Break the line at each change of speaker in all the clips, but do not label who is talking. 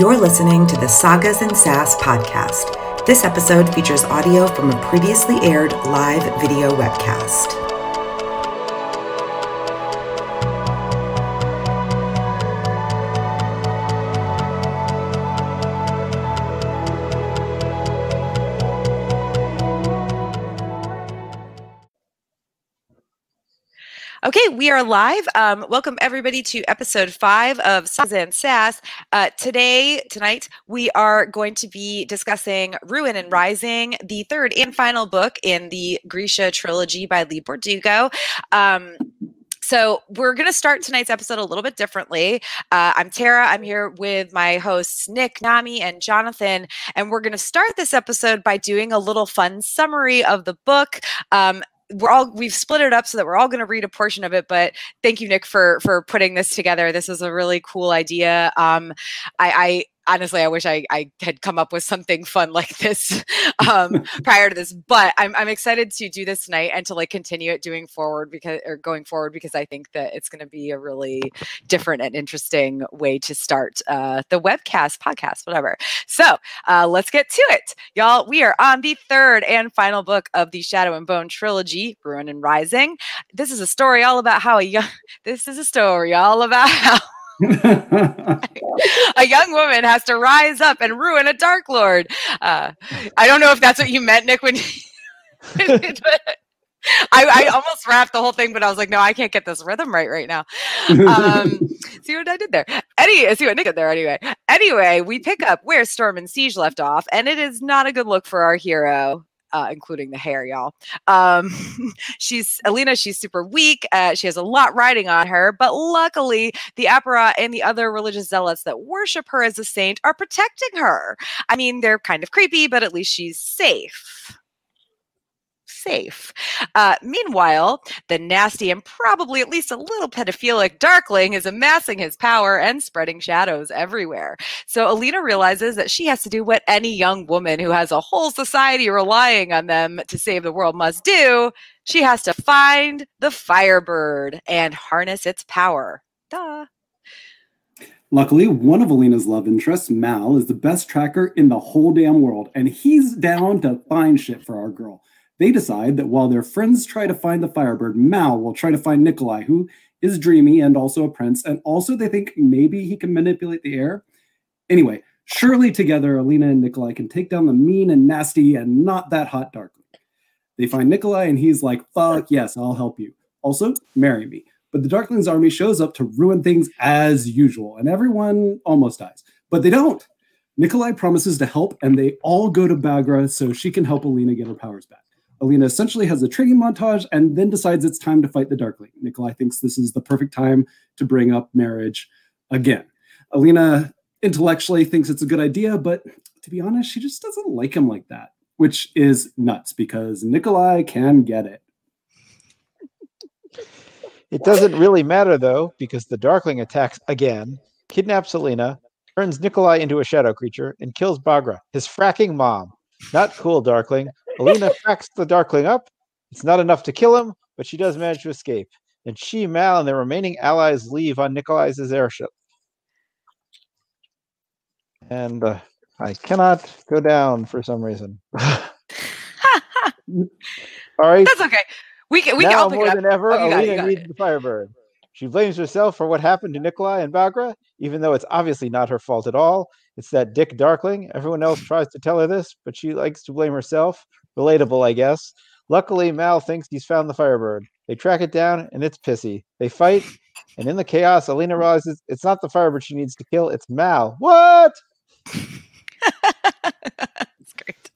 You're listening to the Sagas and Sass podcast. This episode features audio from a previously aired live video webcast.
We are live. Um, welcome everybody to episode five of Sagas and Sass. Uh, today, tonight, we are going to be discussing Ruin and Rising, the third and final book in the Grisha trilogy by Leigh Bardugo. Um, so we're going to start tonight's episode a little bit differently. Uh, I'm Tara. I'm here with my hosts Nick, Nami, and Jonathan, and we're going to start this episode by doing a little fun summary of the book. Um, we're all we've split it up so that we're all going to read a portion of it but thank you nick for for putting this together. This is a really cool idea. Um i i honestly, I wish I, I had come up with something fun like this um, prior to this. But I'm, I'm excited to do this tonight and to like continue it doing forward because or going forward because I think that it's going to be a really different and interesting way to start uh, the webcast, podcast, whatever. So uh, let's get to it, y'all. We are on the third and final book of the Shadow and Bone trilogy, Ruin and Rising. This is a story all about how a young. This is a story all about how. a young woman has to rise up and ruin a dark lord. Uh, I don't know if that's what you meant, Nick. When I, I, almost wrapped the whole thing, but I was like, no, I can't get this rhythm right right now. Um, see what I did there? Any, see what Nick did there anyway. Anyway, we pick up where Storm and Siege left off, and it is not a good look for our hero uh, including the hair, y'all. Um, she's Alina. She's super weak. Uh, she has a lot riding on her, but luckily, the Apparat and the other religious zealots that worship her as a saint are protecting her. I mean, they're kind of creepy, but at least she's safe safe. Uh, meanwhile, the nasty and probably at least a little pedophilic Darkling is amassing his power and spreading shadows everywhere. So Alina realizes that she has to do what any young woman who has a whole society relying on them to save the world must do. She has to find the Firebird and harness its power. Duh.
Luckily, one of Alina's love interests, Mal, is the best tracker in the whole damn world, and he's down to find shit for our girl. They decide that while their friends try to find the Firebird, Mal will try to find Nikolai, who is dreamy and also a prince, and also they think maybe he can manipulate the air. Anyway, surely together, Alina and Nikolai can take down the mean and nasty and not that hot Darkling. They find Nikolai, and he's like, fuck yes, I'll help you. Also, marry me. But the Darkling's army shows up to ruin things as usual, and everyone almost dies. But they don't. Nikolai promises to help, and they all go to Baghra so she can help Alina get her powers back. Alina essentially has a training montage and then decides it's time to fight the Darkling. Nikolai thinks this is the perfect time to bring up marriage again. Alina intellectually thinks it's a good idea, but to be honest, she just doesn't like him like that, which is nuts because Nikolai can get it.
It doesn't really matter though, because the Darkling attacks again, kidnaps Alina, turns Nikolai into a shadow creature, and kills Baghra, his fracking mom. Not cool, Darkling. Alina cracks the Darkling up. It's not enough to kill him, but she does manage to escape. And she, Mal, and the remaining allies leave on Nikolai's airship. And uh, I cannot go down for some reason. All right.
That's okay. We can. We
now
can all
more than ever,
oh,
Alina needs the Firebird. She blames herself for what happened to Nikolai and Baghra, even though it's obviously not her fault at all. It's that Dick Darkling. Everyone else tries to tell her this, but she likes to blame herself. Relatable, I guess. Luckily, Mal thinks he's found the Firebird. They track it down, and it's pissy. They fight, and in the chaos, Alina realizes it's not the Firebird she needs to kill, it's Mal. What?
That's great.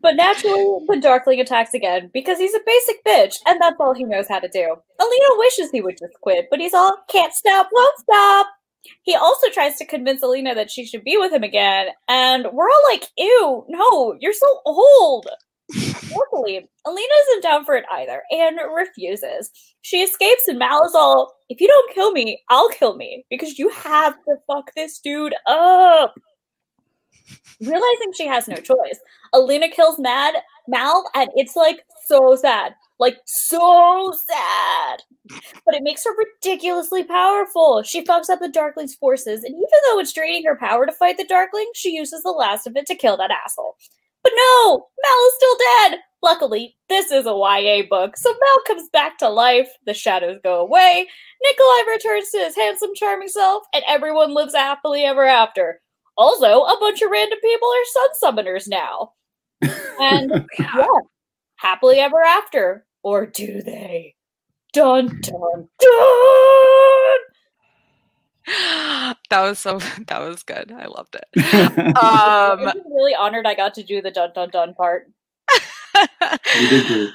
But naturally, the Darkling attacks again because he's a basic bitch, and that's all he knows how to do. Alina wishes he would just quit, but he's all can't stop, won't stop. He also tries to convince Alina that she should be with him again, and we're all like, ew, no, you're so old. Luckily, Alina isn't down for it either and refuses. She escapes, and Mal is all, if you don't kill me, I'll kill me because you have to fuck this dude up. Realizing she has no choice, Alina kills Mad Mal, and it's like so sad. Like, so sad. But it makes her ridiculously powerful. She fucks up the Darkling's forces, and even though it's draining her power to fight the Darkling, she uses the last of it to kill that asshole. But no, Mal is still dead. Luckily, this is a YA book, so Mal comes back to life, the shadows go away, Nikolai returns to his handsome, charming self, and everyone lives happily ever after. Also, a bunch of random people are sun summoners now. And yeah, happily ever after. Or do they? Dun dun dun!
that was so that was good. I loved it. Um
I'm really honored I got to do the dun dun dun part.
You did great.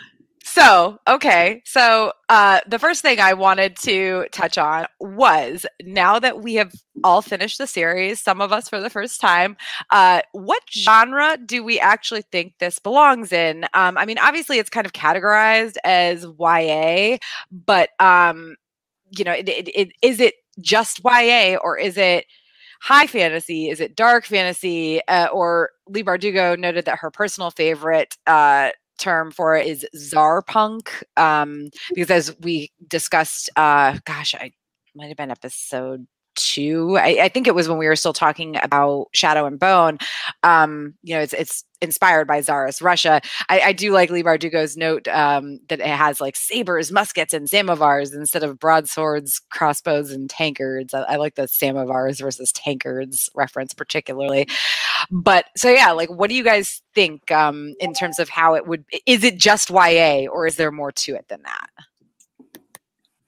So, okay. So, uh, the first thing I wanted to touch on was now that we have all finished the series, some of us for the first time, uh, what genre do we actually think this belongs in? Um, I mean, obviously, it's kind of categorized as YA, but, um, you know, it, it, it, is it just YA or is it high fantasy? Is it dark fantasy? Uh, or Leigh Bardugo noted that her personal favorite uh, term for it is Tsarpunk, um, because as we discussed, uh, gosh, I might have been episode two. I, I, think it was when we were still talking about Shadow and Bone. Um, you know, it's it's inspired by Tsarist Russia. I, I do like Leigh Bardugo's note um, that it has like sabers, muskets, and samovars instead of broadswords, crossbows, and tankards. I, I like the samovars versus tankards reference particularly. But so yeah, like what do you guys think um, in terms of how it would? Is it just YA or is there more to it than that?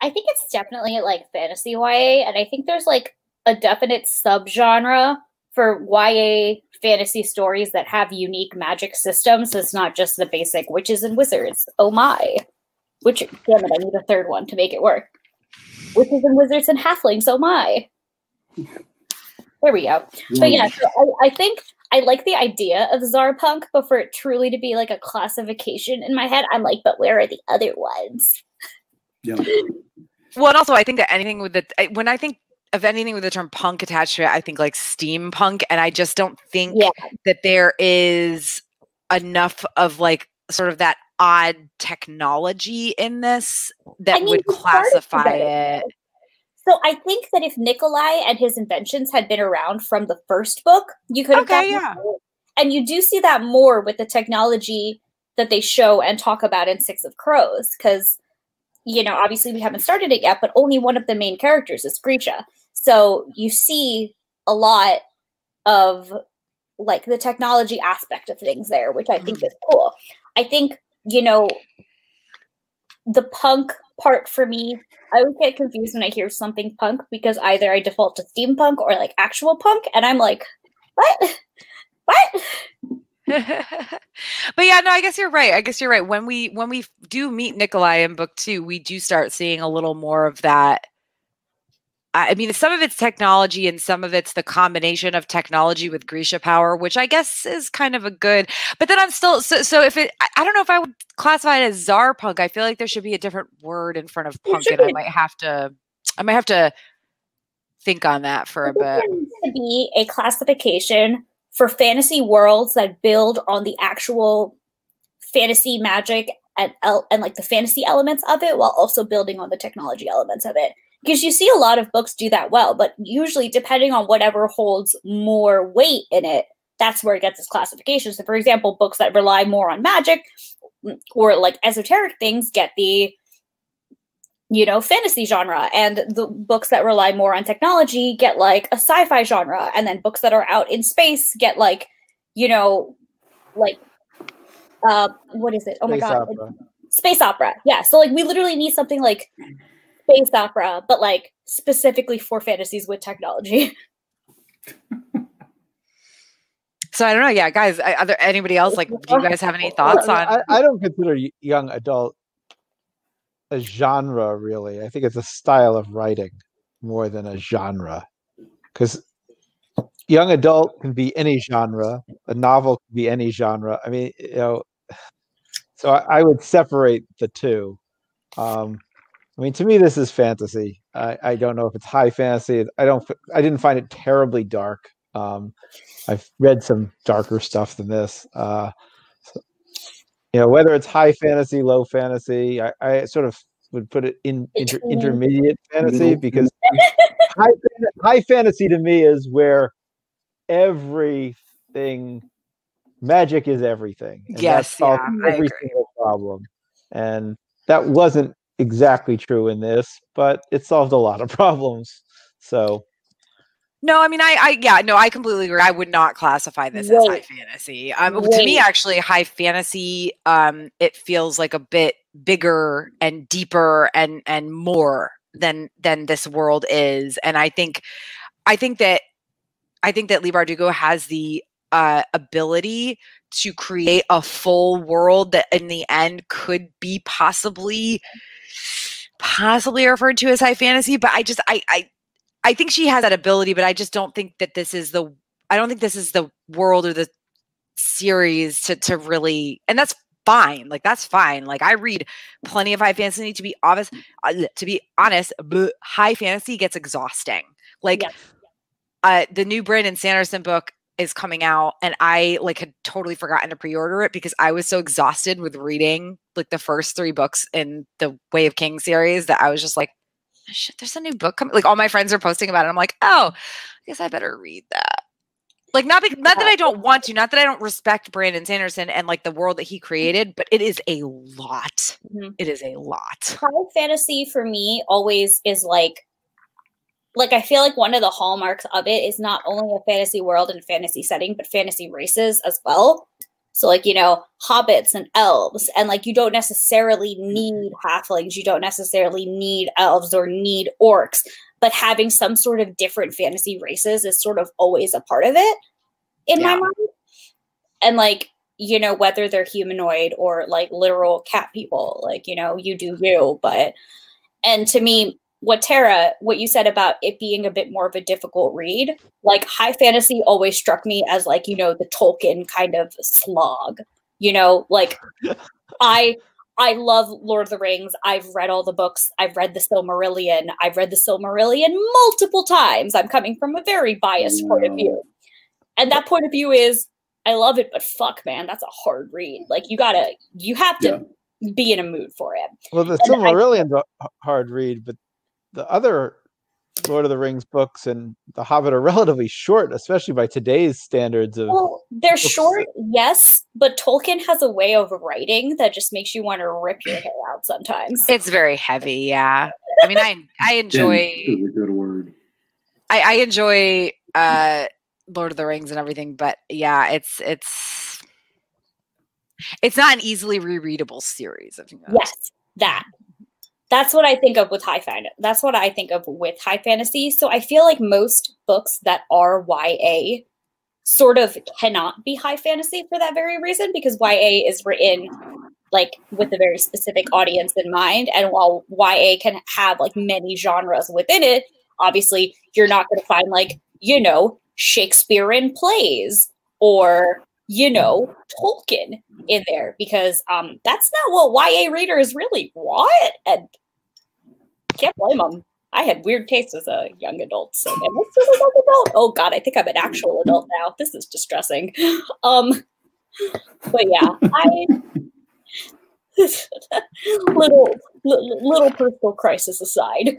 I think it's definitely like fantasy YA, and I think there's like a definite subgenre for YA fantasy stories that have unique magic systems. It's not just the basic witches and wizards. Oh my. Which damn it, I need a third one to make it work. Witches and wizards and halflings, oh my. There we go. But yeah, so I, I think I like the idea of Tsarpunk, but for it truly to be like a classification in my head, I'm like, but where are the other ones?
Yeah.
Well, and also I think that anything with the when I think of anything with the term punk attached to it, I think like steampunk, and I just don't think
Yeah.
that there is enough of like sort of that odd technology in this that
mean,
would
he started to
classify
it,
it.
So I think that if Nikolai and his inventions had been around from the first book, you could have
Okay,
gotten
yeah.
more. And you do see that more with the technology that they show and talk about in Six of Crows, because you know, obviously we haven't started it yet, but only one of the main characters is Grisha. So you see a lot of like the technology aspect of things there, which I think mm-hmm. is cool. I think, you know, the punk part for me, I would get confused when I hear something punk because either I default to steampunk or like actual punk, and I'm like, what? What?
but yeah, no, I guess you're right. I guess you're right. When we when we do meet Nikolai in book two, we do start seeing a little more of that. I mean, some of it's technology and some of it's the combination of technology with Grisha power, which I guess is kind of a good. But then I'm still so. So if it, I, don't know if I would classify it as czar punk. I feel like there should be a different word in front of punk, and I might have to. I might have to think on that for a bit.
there needs to be a classification for fantasy worlds that build on the actual fantasy magic and and like the fantasy elements of it, while also building on the technology elements of it. Because you see a lot of books do that well, but usually depending on whatever holds more weight in it, that's where it gets its classification. So, for example, books that rely more on magic mm, or like esoteric things get the you know fantasy genre and the books that rely more on technology get like a sci-fi genre and then books that are out in space get like you know like uh what is it oh my god
opera.
space opera yeah so like we literally need something like space opera but like specifically for fantasies with technology
So I don't know. Yeah, guys, are there anybody else? Like, do you guys have any thoughts on?
I, I don't consider young adult a genre really. I think it's a style of writing more than a genre. Because young adult can be any genre, a novel can be any genre. I mean, you know, so I, I would separate the two. Um, I mean, to me, this is fantasy. I, I don't know if it's high fantasy. I don't. i didn't find it terribly dark. Um, I've read some darker stuff than this. Uh, you know whether it's high fantasy, low fantasy. I, I sort of would put it in inter, intermediate fantasy
Middle.
because high, high fantasy to me is where everything magic is everything. and that
Yes,
solves
yeah,
every single problem. And that wasn't exactly true in this, but it solved a lot of problems. So
No, I mean, I, I, yeah, no, I completely agree. I would not classify this as high fantasy. Um, to me, actually, high fantasy, um, it feels like a bit bigger and deeper and and more than than this world is. And I think, I think that, I think that Leigh Bardugo has the uh, ability to create a full world that, in the end, could be possibly, possibly referred to as high fantasy. But I just, I, I. I think she has that ability, but I just don't think that this is the I don't think this is the world or the series to to really and that's fine. Like that's fine. Like I read plenty of high fantasy to be obvious uh, to be honest, bleh, high fantasy gets exhausting. Like
Yes.
uh the new Brandon Sanderson book is coming out and I like had totally forgotten to pre-order it because I was so exhausted with reading like the first 3 books in the Way of King series that I was just like shit, there's a new book coming. Like all my friends are posting about it. I'm like, oh, I guess I better read that. Like not because not that I don't want to, not that I don't respect Brandon Sanderson and like the world that he created, but it is a lot.
Mhm.
It is a lot.
high fantasy for me always is like like I feel like one of the hallmarks of it is not only a fantasy world and fantasy setting, but fantasy races as well. So like, you know, hobbits and elves, and like you don't necessarily need halflings, you don't necessarily need elves or need orcs, but having some sort of different fantasy races is sort of always a part of it in my mind. And like, you know, whether they're humanoid or like literal cat people, like, you know, you do you, but and to me, what Tara, what you said about it being a bit more of a difficult read, like high fantasy always struck me as like, you know, the Tolkien kind of slog. You know, like I I love Lord of the Rings. I've read all the books. I've read the Silmarillion. I've read the Silmarillion multiple times. I'm coming from a very biased point of view. And that point of view is I love it, but fuck man, that's a hard read. Like you gotta you have to be in a mood for it.
well the
And I-
Silmarillion's a h- hard read, but the other Lord of the Rings books and The Hobbit are relatively short, especially by today's standards of
Well, they're
books
short, yes, but Tolkien has a way of writing that just makes you want to rip your hair out sometimes.
It's very heavy, yeah. I mean I I enjoy
Dense is a good word.
I, I enjoy uh Lord of the Rings and everything, but yeah, it's it's it's not an easily rereadable series. If you know.
Yes, that. That's what I think of with high fantasy. That's what I think of with high fantasy. So I feel like most books that are YA sort of cannot be high fantasy for that very reason because YA is written like with a very specific audience in mind and while YA can have like many genres within it, obviously you're not going to find like, you know, Shakespearean plays or you know, Tolkien in there because um that's not what YA readers really want and can't blame them. I had weird tastes as a young adult, so and this is a young adult. Oh god, I think I'm an actual adult now. This is distressing. Um, but yeah, I little li- little personal crisis aside.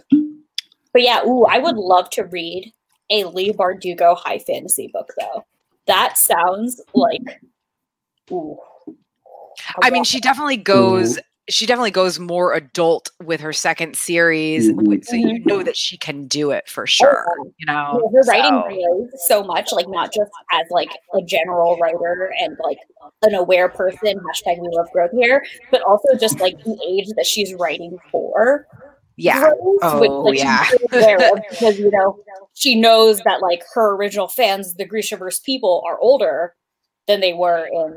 But yeah, ooh, I would love to read a Leigh Bardugo high fantasy book though. That sounds like ooh.
I mean, she definitely goes. She definitely goes more adult with her second series,
Mhm.
so you know that she can do it for sure.
yeah.
You know,
her writing
so-
grows so much, like not just as like a general writer and like an aware person. Hashtag we love growth here, but also just like the age that she's writing for.
yeah,
grows, which,
Oh,
like,
yeah.
very aware of because you know she knows that like her original fans, the Grishaverse people, are older than they were in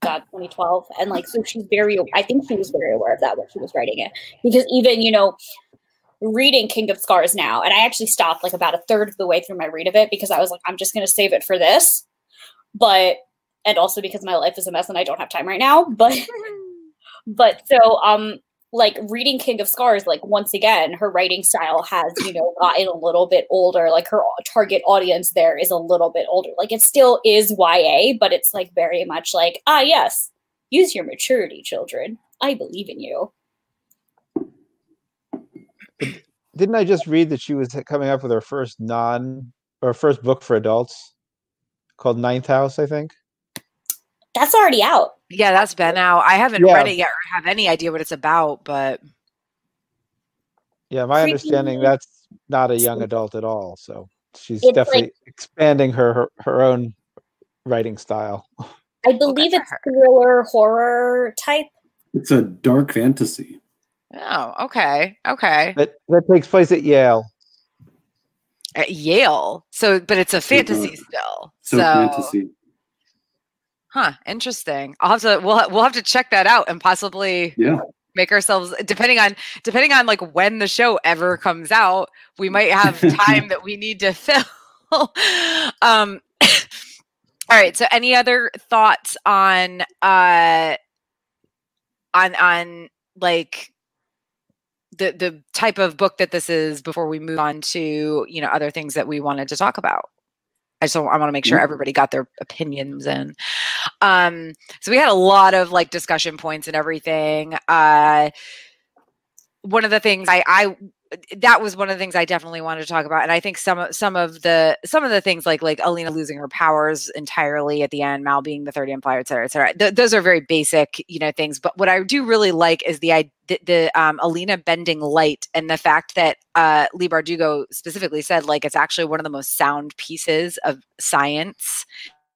God 2012, and like so she's very. I think she was very aware of that when she was writing it because even you know reading King of Scars now, and I actually stopped like about a third of the way through my read of it because I was like, I'm just going to save it for this. But, and also because my life is a mess and I don't have time right now. But, but so, um, like reading King of Scars, like once again, her writing style has, you know, gotten a little bit older. Like her target audience there is a little bit older. Like it still is YA, but it's like very much like, ah, yes, Use your maturity, children. I believe in you.
Didn't I just read that she was coming up with her first non or first book for adults called Ninth House, I think?
That's already out.
Yeah, that's been out. I haven't
Yeah.
read it yet or have any idea what it's about, but
Yeah, my
Creepy.
understanding that's not a young adult at all. So she's
It's
definitely
like-
expanding her, her her own writing style.
I believe it's thriller horror type.
It's a dark fantasy.
oh, okay, okay.
That that takes place at Yale.
At Yale, so but it's a fantasy still.
So,
So,
fantasy.
Huh? Interesting. I'll have to. We'll we'll have to check that out and possibly
Yeah.
make ourselves depending on depending on like when the show ever comes out we might have time that we need to fill um all right so any other thoughts on uh on on like the the type of book that this is before we move on to you know other things that we wanted to talk about i just want, i want to make sure everybody got their opinions in. Um so we had a lot of like discussion points and everything. Uh one of the things i i that was one of the things i definitely wanted to talk about and i think some of some of the some of the things like like alina losing her powers entirely at the end mal being the third empire et cetera et cetera th- those are very basic you know things but what i do really like is the the, the um alina bending light and the fact that uh leigh bardugo specifically said like it's actually one of the most sound pieces of science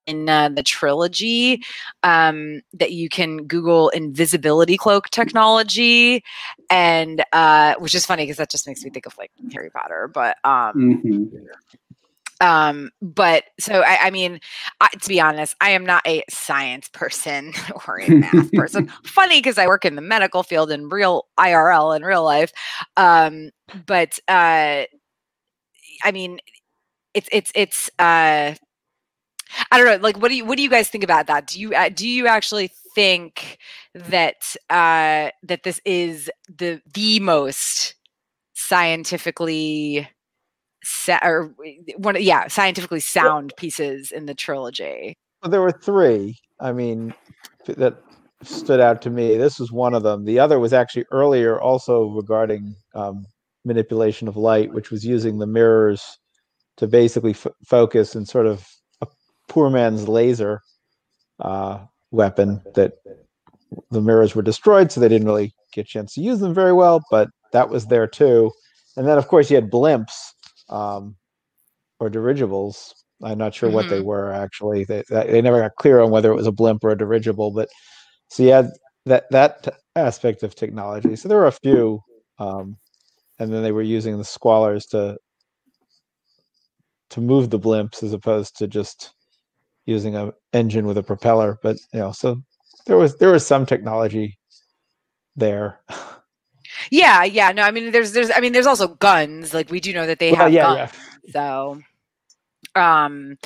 in uh, the trilogy um, that you can Google invisibility cloak technology, and uh, which is funny because that just makes me think of like Harry Potter. But um,
Mhm.
um, but so I, I mean, I, to be honest, I am not a science person or a math person. Funny because I work in the medical field in real IRL in real life, um, but uh, I mean, it's it's it's. Uh, I don't know. Like, what do you what do you guys think about that? Do you uh, do you actually think that uh, that this is the the most scientifically sa- or one yeah scientifically sound pieces in the trilogy?
Well, there were three. I mean, that stood out to me. This was one of them. The other was actually earlier, also regarding um, manipulation of light, which was using the mirrors to basically f- focus and sort of poor man's laser uh, weapon. That the mirrors were destroyed, so they didn't really get a chance to use them very well. But that was there too. And then, of course, you had blimps um, or dirigibles. I'm not sure what they were actually. They they never got clear on whether it was a blimp or a dirigible. But so you had that that aspect of technology. So there were a few, um, and then they were using the squallers to to move the blimps as opposed to just using a engine with a propeller. But you know, so there was there was some technology there.
Yeah, yeah. No, I mean, there's there's I mean, there's also guns. Like we do know that they
Well,
have
yeah,
guns. So, um,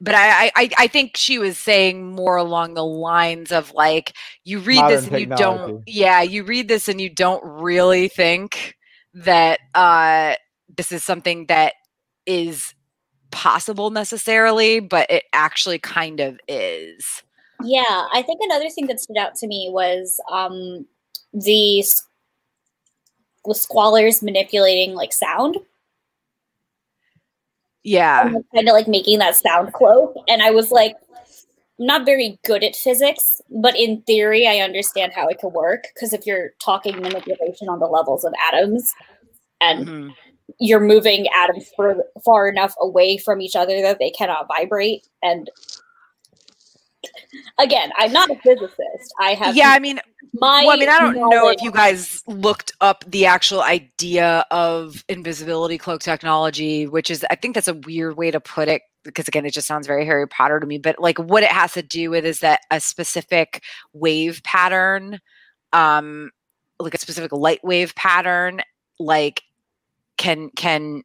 but I, I- I think she was saying more along the lines of like you read this
Modern
and you don't, yeah, you read this and you don't really think that uh this is something that is possible necessarily, but it actually kind of is.
Yeah, I think another thing that stood out to me was um, the squallers manipulating like sound,
Yeah.
kind of like making that sound cloak. And I was like, I'm not very good at physics, but in theory, I understand how it could work. Because if you're talking manipulation on the levels of atoms, and
Mhm.
You're moving atoms far, far enough away from each other that they cannot vibrate, and again, I'm not a physicist. I have
Yeah, I mean,
my
well, I mean, I don't know if you guys looked up the actual idea of invisibility cloak technology, which is, I think that's a weird way to put it because, again, it just sounds very Harry Potter to me. But like, what it has to do with is that a specific wave pattern, um, like a specific light wave pattern, like can can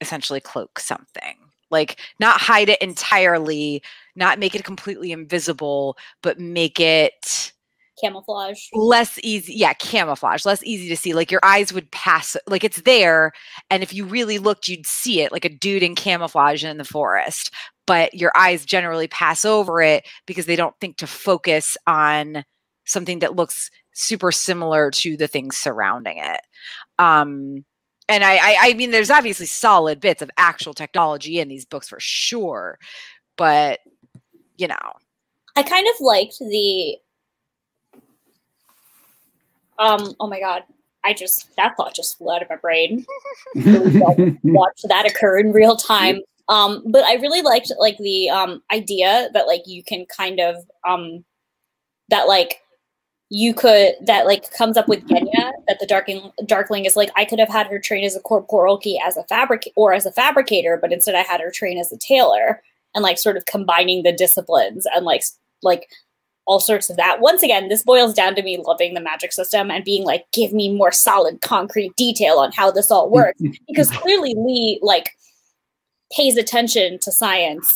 essentially cloak something. Like not hide it entirely not make it completely invisible but make it
camouflage.
less easy yeah camouflage less easy to see. Like your eyes would pass like it's there and if you really looked you'd see it like a dude in camouflage in the forest. But your eyes generally pass over it because they don't think to focus on something that looks super similar to the things surrounding it. Um and I, I i mean there's obviously solid bits of actual technology in these books for sure but you know
I kind of liked the um oh my god. I just that thought just flew out of my brain. Watch that occur in real time. Um, but I really liked like the um idea that like you can kind of um that like you could that like comes up with Genya that the darkling darkling is like I could have had her train as a Corporalki as a fabric or as a fabricator, but instead I had her train as a tailor and like sort of combining the disciplines and like like all sorts of that. Once again, this boils down to me loving the magic system and being like, give me more solid, concrete detail on how this all works. because clearly Leigh like pays attention to science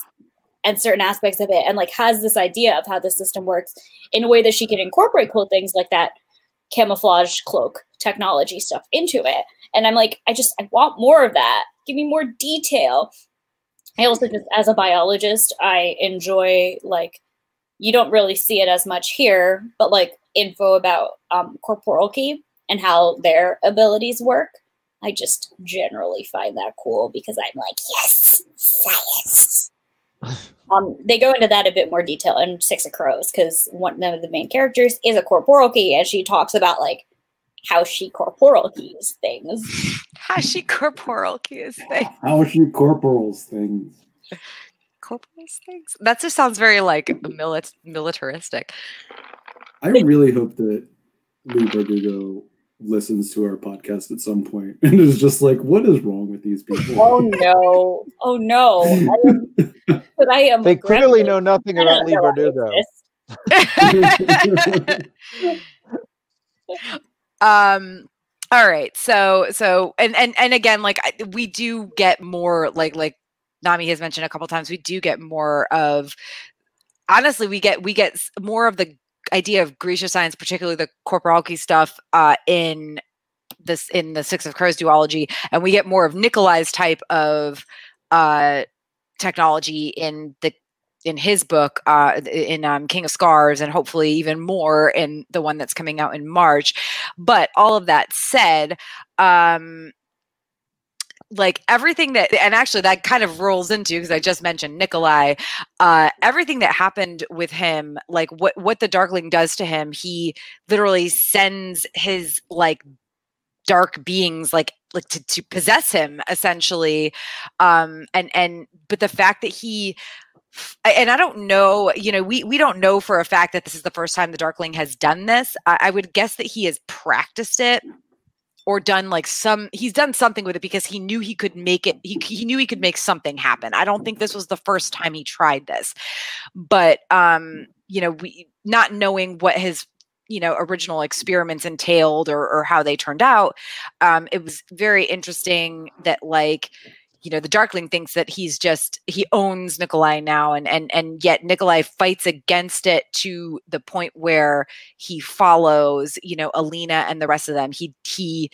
and certain aspects of it and like has this idea of how the system works in a way that she can incorporate cool things like that camouflage cloak technology stuff into it. And I'm like, I just I want more of that. Give me more detail. I also just as a biologist, I enjoy like you don't really see it as much here, but like info about um, Corporalki and how their abilities work. I just generally find that cool because I'm like, yes, science. Um, they go into that a bit more detail in Six of Crows because one of the main characters is a Corporalki, and she talks about like how she corporal keys things.
how she corporal keys things.
How she corporals things.
corporals things that just sounds very like milit- militaristic
I really hope that Leigh Bardugo listens to our podcast at some point and is just like, what is wrong with these people?
Oh no! Oh no! I am, but I am.
They clearly know nothing about
don't Leigh
Bardugo.
um all right so so and and and again like I, we do get more like like nami has mentioned a couple times we do get more of honestly we get we get more of the idea of Grisha science particularly the corporalki stuff uh in this in the six of crows duology and we get more of nikolai's type of uh technology in the in his book uh in um, king of scars and hopefully even more in the one that's coming out in march. But all of that said um like everything that and actually that kind of rolls into because i just mentioned nikolai uh everything that happened with him like what what the darkling does to him he literally sends his like dark beings like like to, to possess him essentially. Um and and but the fact that he and i don't know you know we we don't know for a fact that this is the first time the darkling has done this. I, I would guess that he has practiced it or done like some he's done something with it because he knew he could make it he, he knew he could make something happen. I don't think this was the first time he tried this but um you know we not knowing what his you know original experiments entailed or, or how they turned out um it was very interesting that like you know the darkling thinks that he's just he owns nikolai now and and and yet nikolai fights against it to the point where he follows you know alina and the rest of them. He he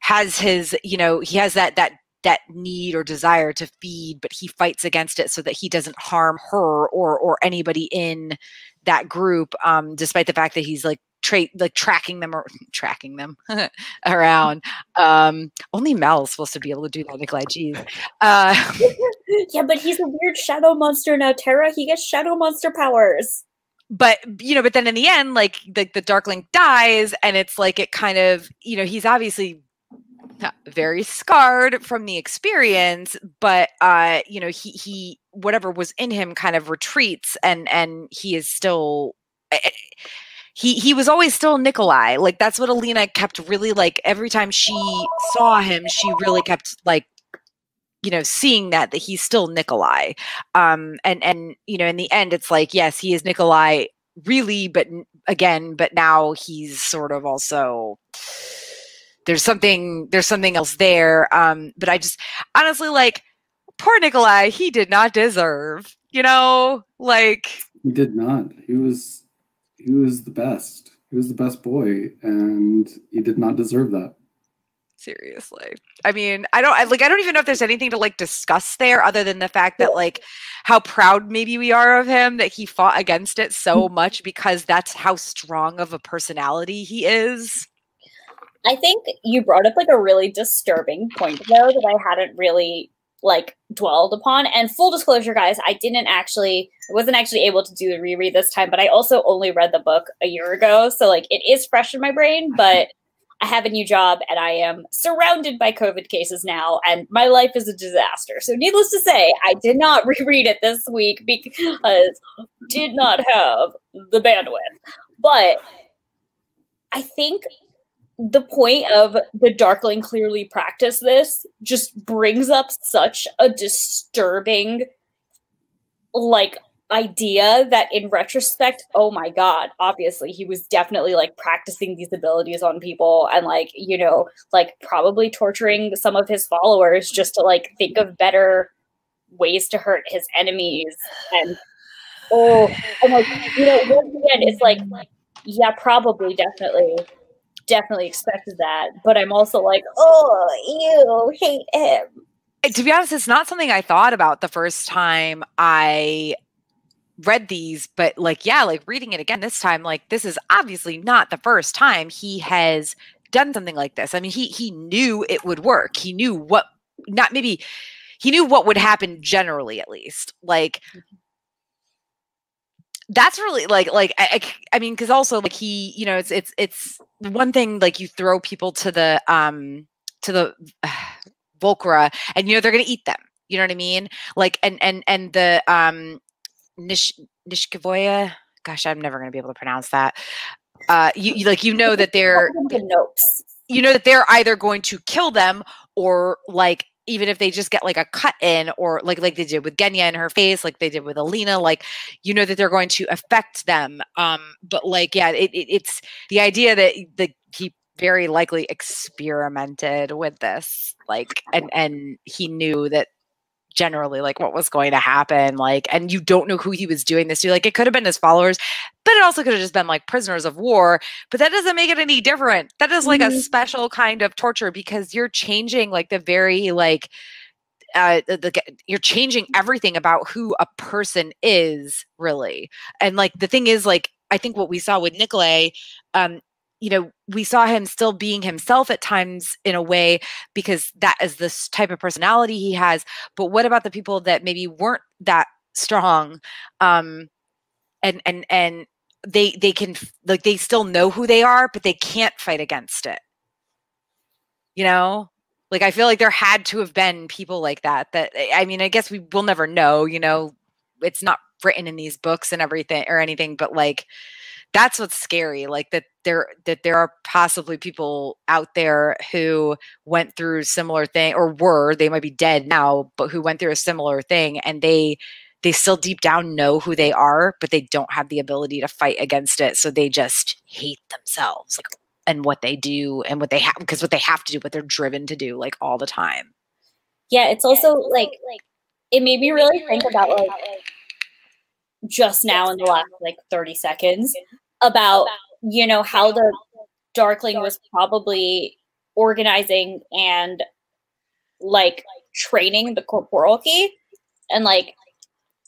has his you know he has that that that need or desire to feed but he fights against it so that he doesn't harm her or or anybody in that group um despite the fact that he's like tra- like tracking them or tracking them around um only mal's supposed to be able to do that nikolai jeez uh
yeah, but he's a weird shadow monster now. Tara, he gets shadow monster powers.
but you know but then in the end like the, the darkling dies and it's like it kind of you know he's obviously very scarred from the experience but uh you know he he whatever was in him kind of retreats and and he is still eh, eh, he he was always still Nikolai. Like that's what Alina kept really like every time she saw him, she really kept like you know seeing that that he's still Nikolai. Um and and you know in the end it's like yes, he is Nikolai really but again but now he's sort of also there's something there's something else there um but I just honestly like poor Nikolai, he did not deserve, you know, like
He did not. He was he was the best. He was the best boy, and he did not deserve that.
Seriously. I mean, I don't I, like I don't even know if there's anything to like discuss there other than the fact that like how proud maybe we are of him that he fought against it so much because that's how strong of a personality he is.
I think you brought up like a really disturbing point though that I hadn't really like dwelled upon. And full disclosure, guys, I didn't actually I wasn't actually able to do the reread this time, but I also only read the book a year ago. So like it is fresh in my brain, but I have a new job and I am surrounded by COVID cases now, and my life is a disaster. So, needless to say, I did not reread it this week because did not have the bandwidth. But I think the point of the Darkling clearly practice this just brings up such a disturbing, like, idea that in retrospect, oh my god, obviously he was definitely like practicing these abilities on people and like, you know, like probably torturing some of his followers just to like think of better ways to hurt his enemies and oh, oh and like you know once again it's like yeah probably definitely definitely expected that but i'm also like oh you hate him
to be honest it's not something i thought about the first time i read these, but like, yeah, like reading it again this time, like this is obviously not the first time he has done something like this. I mean, he he knew it would work. He knew what not maybe he knew what would happen generally at least. Like mm-hmm. That's really like like I, I, I mean because also like he you know it's it's it's one thing like you throw people to the um to the uh, Volcra and you know they're gonna eat them you know what I mean like and and and the um Nish Nishkavoya. Gosh, I'm never going to be able to pronounce that. Uh, you, you like you know that they're. You know that they're either going to kill them or like even if they just get like a cut in or like like they did with Genya in her face, like they did with Alina, like you know that they're going to affect them. Um, but like yeah, it, it, it's the idea that the he very likely experimented with this, like and and he knew that generally like what was going to happen like and you don't know who he was doing this to like it could have been his followers but it also could have just been like prisoners of war but that doesn't make it any different that is like mm-hmm. a special kind of torture because you're changing like the very like uh, the, the, you're changing everything about who a person is really and like the thing is like i think what we saw with nikolai um you know, we saw him still being himself at times in a way because that is this type of personality he has. But what about the people that maybe weren't that strong? Um, and and and they they can like they still know who they are, but they can't fight against it. You know, like I feel like there had to have been people like that. That I mean, I guess we will never know. You know, it's not written in these books and everything or anything, but like that's what's scary like that there that there are possibly people out there who went through similar thing or were they might be dead now but who went through a similar thing and they they still deep down know who they are but they don't have the ability to fight against it so they just hate themselves like and what they do and what they have because what they have to do what they're driven to do like all the time.
Yeah it's also like like it made me really think about like just now in the last like 30 seconds about you know how the darkling was probably organizing and like training the corporal-Ki and like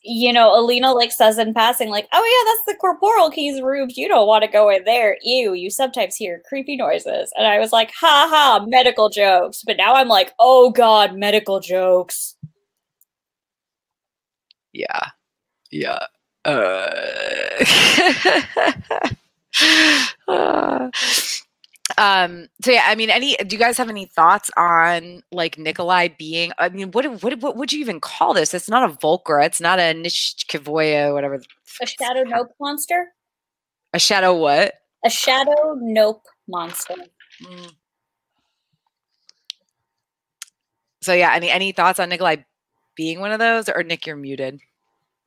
you know alina like says in passing like oh yeah that's the corporal keys room you don't want to go in there. Ew you sometimes hear creepy noises. And i was like ha ha medical jokes. But now i'm like oh god medical jokes.
Yeah. Yeah uh, um so yeah i mean any do you guys have any thoughts on like nikolai being i mean what what what would you even call this? It's not a volcra it's not a nishkivoya whatever
a shadow nope monster?
A shadow what?
A shadow nope monster. Mm.
so yeah any any thoughts on nikolai being one of those? Or nick you're muted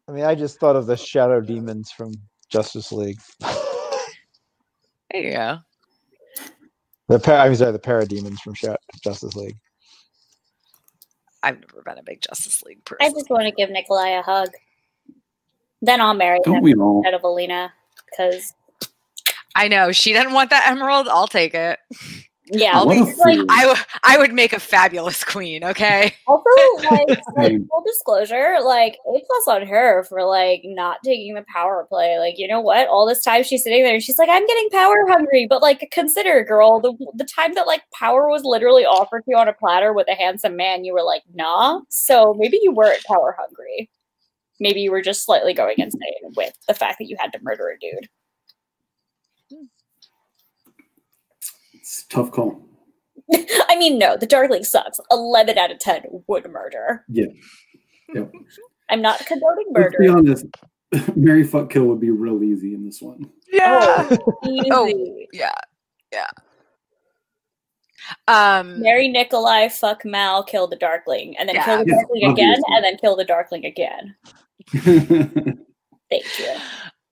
I mean, I just thought of the shadow demons from Justice League.
there you go.
The par- I'm sorry, the parademons from Sh- Justice League.
I've never been a big Justice League person.
I just want to give Nikolai a hug. Then I'll marry
Don't
him
we all?
instead of Alina because
I know she didn't want that emerald. I'll take it.
Yeah,
What a
like, like
fool.
I, w- I would make a fabulous queen. Okay.
also like, like full disclosure, like A plus on her for like not taking the power play. Like, you know what? All this time she's sitting there and she's like, I'm getting power hungry. But like consider, girl, the the time that like power was literally offered to you on a platter with a handsome man, you were like, nah. So maybe you weren't power hungry. Maybe you were just slightly going insane with the fact that you had to murder a dude.
It's a tough call.
I mean, no, the Darkling sucks. Eleven out of ten would murder.
Yeah. Yep.
I'm not condoning
Let's be honest. Mary fuck kill would be real easy in this one.
Yeah.
Easy.
Oh. Yeah. Yeah. Um.
Marry Nikolai, fuck Mal, kill the Darkling, and then
Yeah.
kill the
Yeah,
Darkling again,
obviously.
and then kill the Darkling again. Thank you.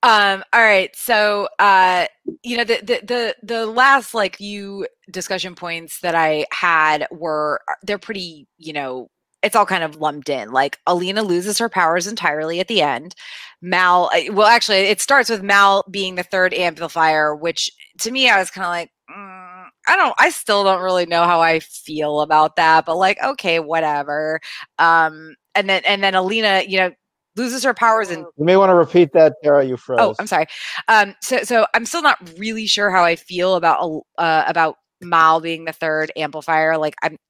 Um, all right. So, uh, you know, the, the, the, the last like few discussion points that I had were, they're pretty, you know, it's all kind of lumped in. Like Alina loses her powers entirely at the end. Mal, uh, well, actually, it starts with Mal being the third amplifier, which to me, I was kind of like, mm, I don't, I still don't really know how I feel about that, but like, okay, whatever. Um, and then, and then Alina, you know, loses her powers and
You may want to repeat that, Tara. You froze.
Oh, I'm sorry. Um, so so I'm still not really sure how I feel about uh, about Mal being the third amplifier. Like I'm.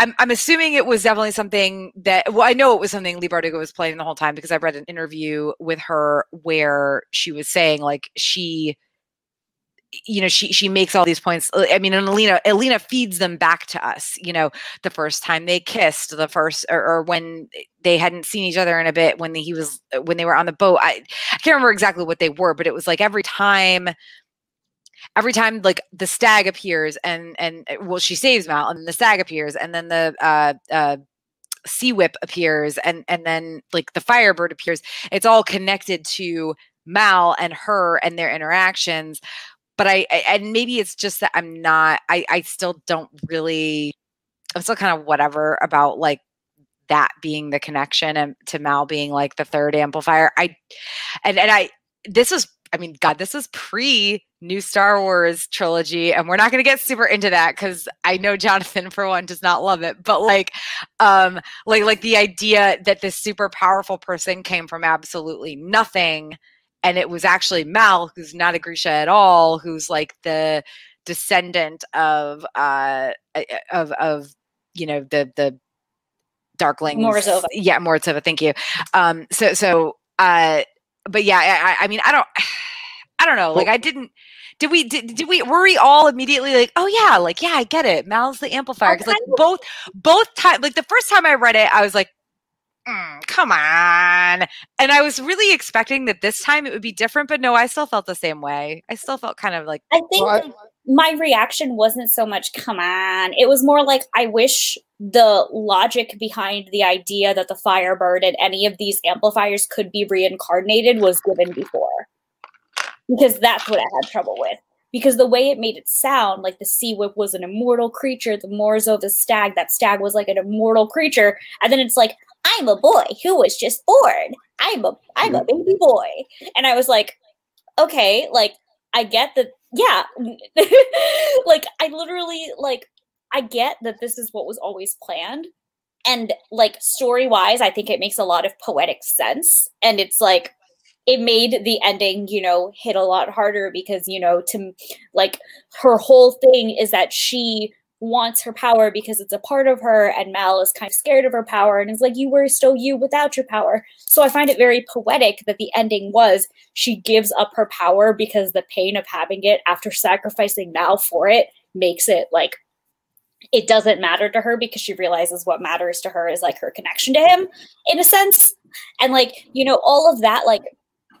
I'm, I'm assuming it was definitely something that well I know it was something Leigh Bardugo was playing the whole time because I read an interview with her where she was saying like she you know she she makes all these points. Uh, I mean and Alina Alina feeds them back to us you know the first time they kissed the first or, or when they hadn't seen each other in a bit when he was uh, when they were on the boat. I, I can't remember exactly what they were but it was like every time every time like the stag appears and and uh, well she saves mal and the stag appears and then the uh uh sea whip appears and and then like the firebird appears. It's all connected to mal and her and their interactions but I, I and maybe it's just that i'm not i i still don't really i'm still kind of whatever about like that being the connection and to mal being like the third amplifier. I and and i this is i mean god this is pre new star wars trilogy and we're not going to get super into that because i know jonathan for one does not love it but like um like like the idea that this super powerful person came from absolutely nothing and it was actually mal who's not a grisha at all who's like the descendant of uh of of you know the the Darkling
Morozova.
yeah Morozova, thank you um so so uh but yeah I, I- I mean i don't i don't know like i didn't did we did, did we were we all immediately like oh yeah like yeah i get it mal's the amplifier because like both both time like the first time i read it i was like "Mm, come on. And i was really expecting that this time it would be different but no i still felt the same way. I still felt kind of like
I think
Well, I-
my reaction wasn't so much come on. It was more like i wish the logic behind the idea that the firebird and any of these amplifiers could be reincarnated was given before. Because that's what i had trouble with. Because the way it made it sound like the sea whip was an immortal creature the morzo the stag that stag was like an immortal creature and then it's like i'm a boy who was just born. I'm a i'm a baby boy. And i was like okay like i get that yeah. Like i literally like i get that this is what was always planned. And like story wise i think it makes a lot of poetic sense. And it's like it made the ending you know hit a lot harder because you know to like her whole thing is that she wants her power because it's a part of her and mal is kind of scared of her power and is like you were still you without your power. So i find it very poetic that the ending was she gives up her power because the pain of having it after sacrificing Mal for it makes it like it doesn't matter to her because she realizes what matters to her is like her connection to him in a sense. And like you know all of that like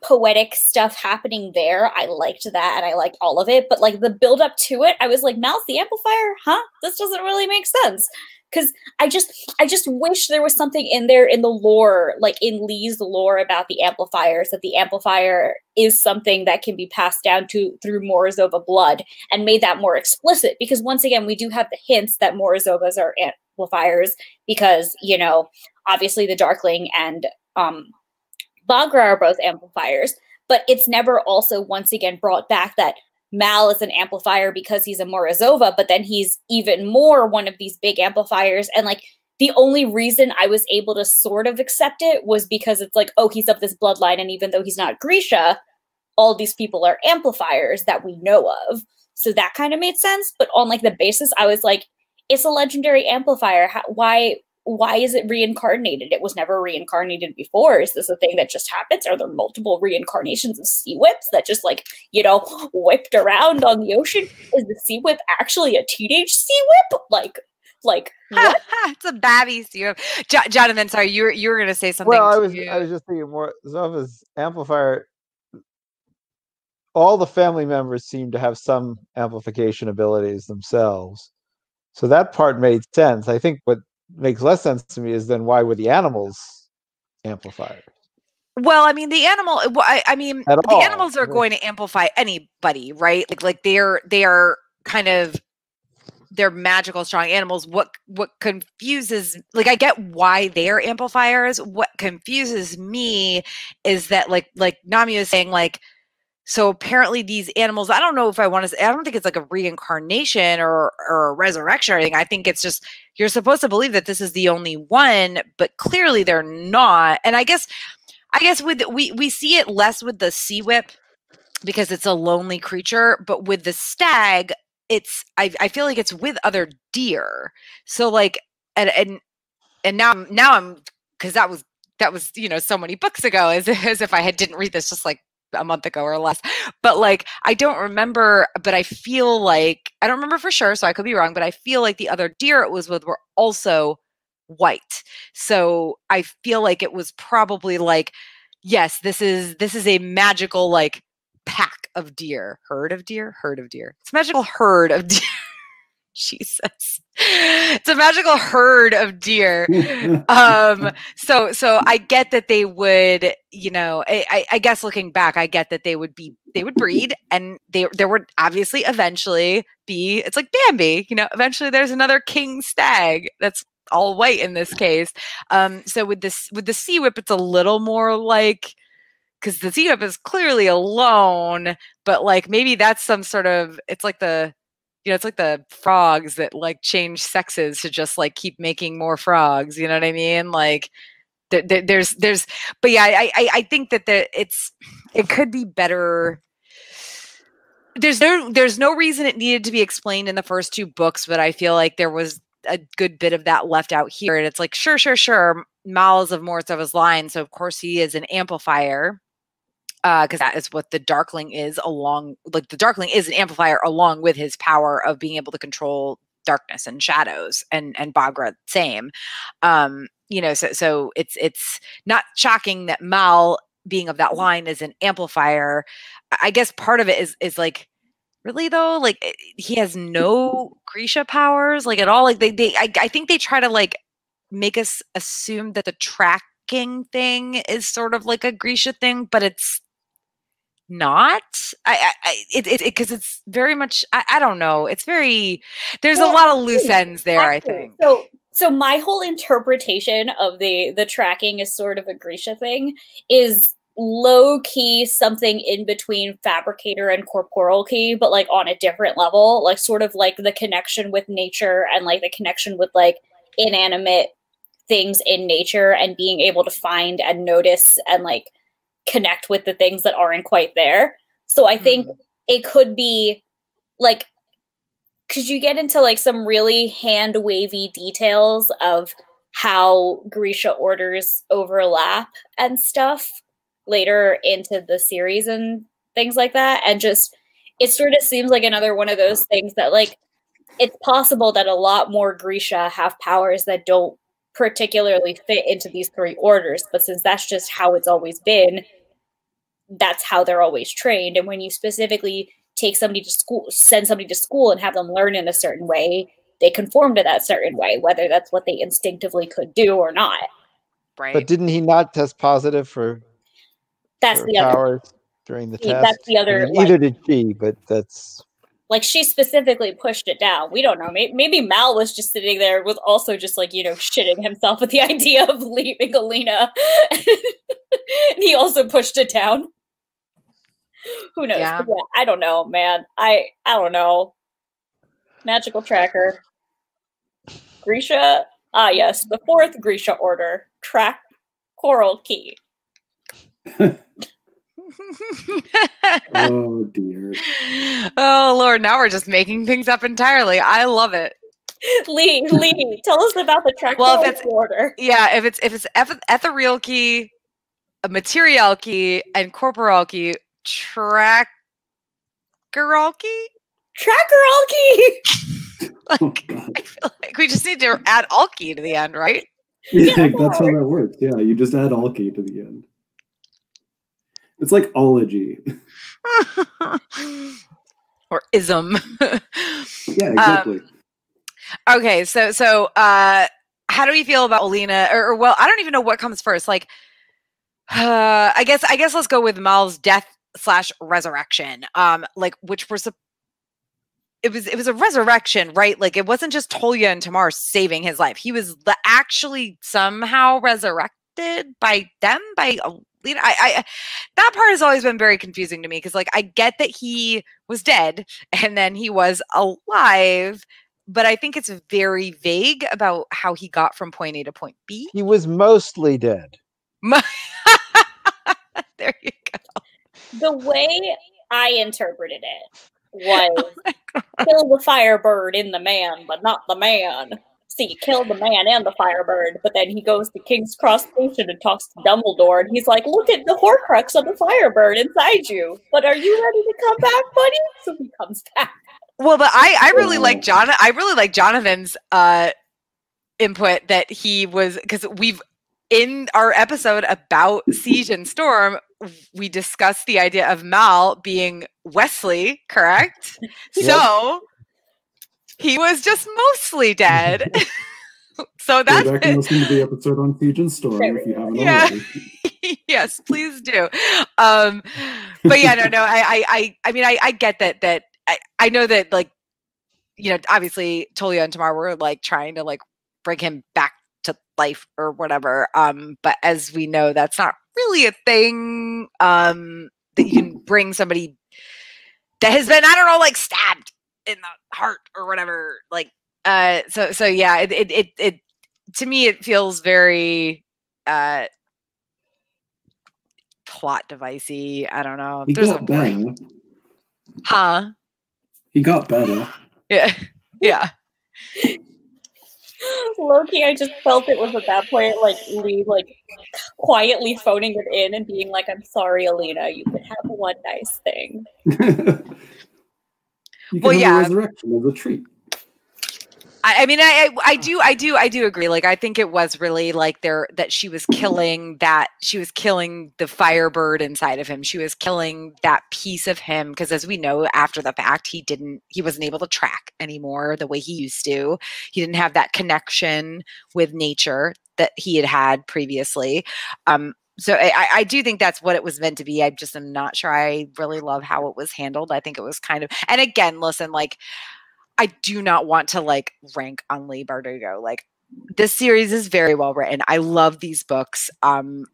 poetic stuff happening there. I liked that and i liked all of it but like the build up to it i was like mouth the amplifier? Huh? This doesn't really make sense. Because I just I just wish there was something in there in the lore, like in Leigh's lore about the amplifiers, that the amplifier is something that can be passed down to through Morozova blood and made that more explicit. Because once again, we do have the hints that Morozovas are amplifiers because, you know, obviously the Darkling and um Baghra are both amplifiers. but it's never also once again brought back that Mal is an amplifier because he's a Morozova, but then he's even more one of these big amplifiers. And like the only reason I was able to sort of accept it was because it's like, oh, he's of this bloodline, and even though he's not Grisha, all these people are amplifiers that we know of. So that kind of made sense. But on like the basis, I was like, it's a legendary amplifier. How, why why is it reincarnated? It was never reincarnated before. Is this a thing that just happens? Are there multiple reincarnations of sea whips that just like, you know, whipped around on the ocean? Is the sea whip actually a teenage sea whip? Like, like what?
it's a babby sea whip. Jo- Jonathan, sorry, you were you were gonna say something.
Well, I was
too.
I was just thinking more Zova's amplifier. All the family members seem to have some amplification abilities themselves. So that part made sense. I think what makes less sense to me is then why were the animals amplifiers?
Well, I mean, the animal. Uh, I, I mean,
At
the
all.
animals are going to amplify anybody, right? Like, like they're they are kind of they're magical, strong animals. What what confuses, like, I get why they're amplifiers. What confuses me is that, like, like Nami was saying, like, so apparently these animals. I don't know if I want to. Say, I don't think it's like a reincarnation or or a resurrection or anything. I think it's just you're supposed to believe that this is the only one, but clearly they're not. And I guess I guess with we we see it less with the sea whip because it's a lonely creature, but with the stag, it's I, I feel like it's with other deer. So like and and and now now I'm because that was that was you know so many books ago as as if I had didn't read this just like a month ago or less. But like I don't remember, but I feel like I don't remember for sure, so I could be wrong, but I feel like the other deer it was with were also white. So I feel like it was probably like, yes, this is this is a magical like pack of deer, herd of deer, herd of deer. It's magical herd of deer. Jesus, it's a magical herd of deer. um so so i get that they would you know I, I guess looking back i get that they would be they would breed and they there would obviously eventually be it's like bambi you know eventually there's another king stag that's all white in this case um so with this with the sea whip it's a little more like because the sea whip is clearly alone but like maybe that's some sort of it's like the you know, it's like the frogs that like change sexes to just like keep making more frogs. You know what I mean? Like, there, there, there's, there's, but yeah, I, I, I think that the, it's, it could be better. There's no, there's no reason it needed to be explained in the first two books, but I feel like there was a good bit of that left out here. And it's like, sure, sure, sure. Mal is of Morozova's line, so of course he is an amplifier because that is what the darkling is along like the darkling is an amplifier along with his power of being able to control darkness and shadows and and baghra same. Um you know so so it's it's not shocking that mal being of that line is an amplifier. I- i guess part of it is is like really though? Like eh, he has no grisha powers like at all? Like they they I, I think they try to like make us assume that the tracking thing is sort of like a grisha thing but it's not? I i, it it because it's very much I, I don't know it's very there's
Well,
a lot of loose ends there i think.
So so my whole interpretation of the the tracking is sort of a Grisha thing is low key something in between fabricator and corporalki, but like on a different level, like sort of like the connection with nature and like the connection with like inanimate things in nature and being able to find and notice and like connect with the things that aren't quite there. So I think mm-hmm. it could be like because you get into like some really hand wavy details of how Grisha orders overlap and stuff later into the series and things like that. And just it sort of seems like another one of those things that like it's possible that a lot more Grisha have powers that don't particularly fit into these three orders, but since that's just how it's always been, that's how they're always trained. And when you specifically take somebody to school, send somebody to school and have them learn in a certain way, they conform to that certain way, whether that's what they instinctively could do or not.
right
But didn't he not test positive for,
That's
for
the other
powers during the test?
that's the other,
I mean,
like-
either did she, but that's
like she specifically pushed it down. We don't know. Maybe, maybe Mal was just sitting there with also just like, you know, shitting himself at the idea of leaving Alina. he also pushed it down. Who knows?
Yeah.
Yeah, I don't know, man. I I don't know. Magical tracker. Grisha. Ah, yes, the fourth Grisha order. Track coral key.
Oh dear.
oh Lord, now we're just making things up entirely. I love it.
Leigh, Leigh, tell us about the track
Well, if it's-
order.
Yeah, if it's if it's eth- etherealki, a materialki, and corporalki, trackeral key.
Trackeral key.
Oh,
I feel like we just need to add alky to the end, right?
Yeah, that's how that works. Yeah, you just add alky to the end. It's like ology.
or ism.
Yeah, exactly.
okay, so so uh how do we feel about Olina or, or well, I don't even know what comes first. Like uh I guess I guess let's go with Mal's death slash resurrection. Um like which were sup- it was it was a resurrection, right? Like it wasn't just Tolya and Tamar saving his life. He was the, actually somehow resurrected by them by Alina. I, I that part has always been very confusing to me because like I get that he was dead and then he was alive, but I think it's very vague about how he got from point A to point B.
He was mostly dead.
There you go.
The way I interpreted it was kill the firebird in the man, but not the man. See, kill the man and the firebird, but then he goes to King's Cross Station and talks to Dumbledore, and he's like, "Look at the Horcrux of the firebird inside you. But are you ready to come back, buddy?" So he comes back.
Well, but I I really
Oh.
like John. I really like Jonathan's uh input that he was because we've in our episode about Siege and Storm, we discussed the idea of Mal being Wesley, correct? so he was just mostly dead. so
Go
that's
back and listen to the episode on and Storm if you haven't
Yeah.
already.
yes, please do. Um, but yeah, no, no, I, I, I, I mean, I, I get that. That I, I know that, like, you know, obviously, Tolya and Tamar were like trying to like bring him back to life or whatever. Um, but as we know, that's not really a thing. Um, that you can bring somebody that has been, I don't know, like stabbed in the heart or whatever. Like, uh, so, so yeah, it, it, it, it to me, it feels very, uh plot devicey. I don't know.
He
There's a
got better.
huh?
He got better.
Yeah, yeah.
Loki, I just felt it was at that point like Leigh like quietly phoning it in and being like, "I'm sorry, Alina, you could have one nice thing."
you
Well,
have
yeah.
a resurrection as a treat.
I, I mean, I, I I do I do I do agree. Like I think it was really like there that she was killing that she was killing the firebird inside of him. She was killing that piece of him because as we know after the fact, he didn't he wasn't able to track anymore the way he used to. He didn't have that connection with nature that he had had previously. Um, so I, I- do think that's what it was meant to be. I just am not sure I really love how it was handled. I think it was kind of and again, listen, like I do not want to like rank on Leigh Bardugo. Like this series is very well written. I love these books. Um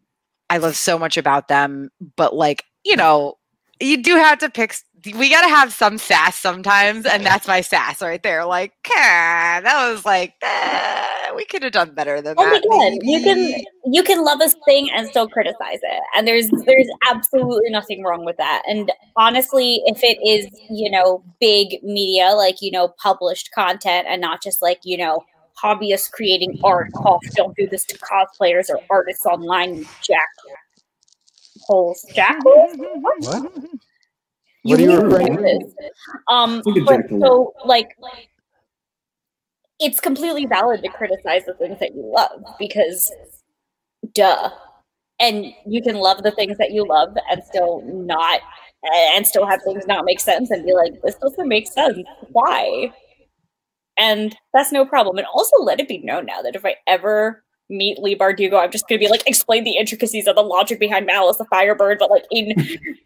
I love so much about them, but like, you know, you do have to pick we got to have some sass sometimes and that's my sass right there. Like, "Ah, that was like eh, we could have done better than
And
that.
again, you can you can love a thing and still criticize it, and there's there's absolutely nothing wrong with that. And honestly, if it is you know big media like you know published content and not just like you know hobbyists creating art, cough, don't do this to cosplayers or artists online, jack holes, jack holes.
What?
You
What are you
need
referring
to?
this. Um,
It's like a
but
jackalope.
so like, it's completely valid to criticize the things that you love because, duh, and you can love the things that you love and still not, and still have things not make sense and be like, this doesn't make sense. Why? And that's no problem. And also let it be known now that if I ever meet Leigh Bardugo, I'm just gonna be like, explain the intricacies of the logic behind Malice the Firebird, but like in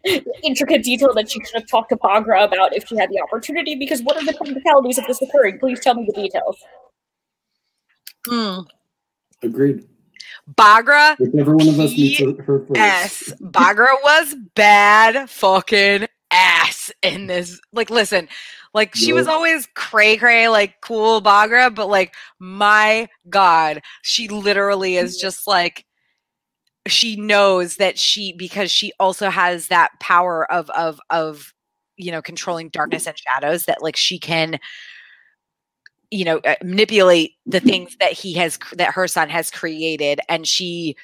intricate detail that she could have talked to Baghra about if she had the opportunity. Because what are the technicalities of this occurring? Please tell me the details.
Hmm.
Agreed.
Baghra
Whichever one of us meets her her first.
ass. Baghra was bad fucking ass in this. Like, listen, like she was always cray cray, like cool Baghra, but like, my God, she literally is just like, she knows that she because she also has that power of of of you know controlling darkness and shadows that like she can you know uh, manipulate the things that he has that her son has created and she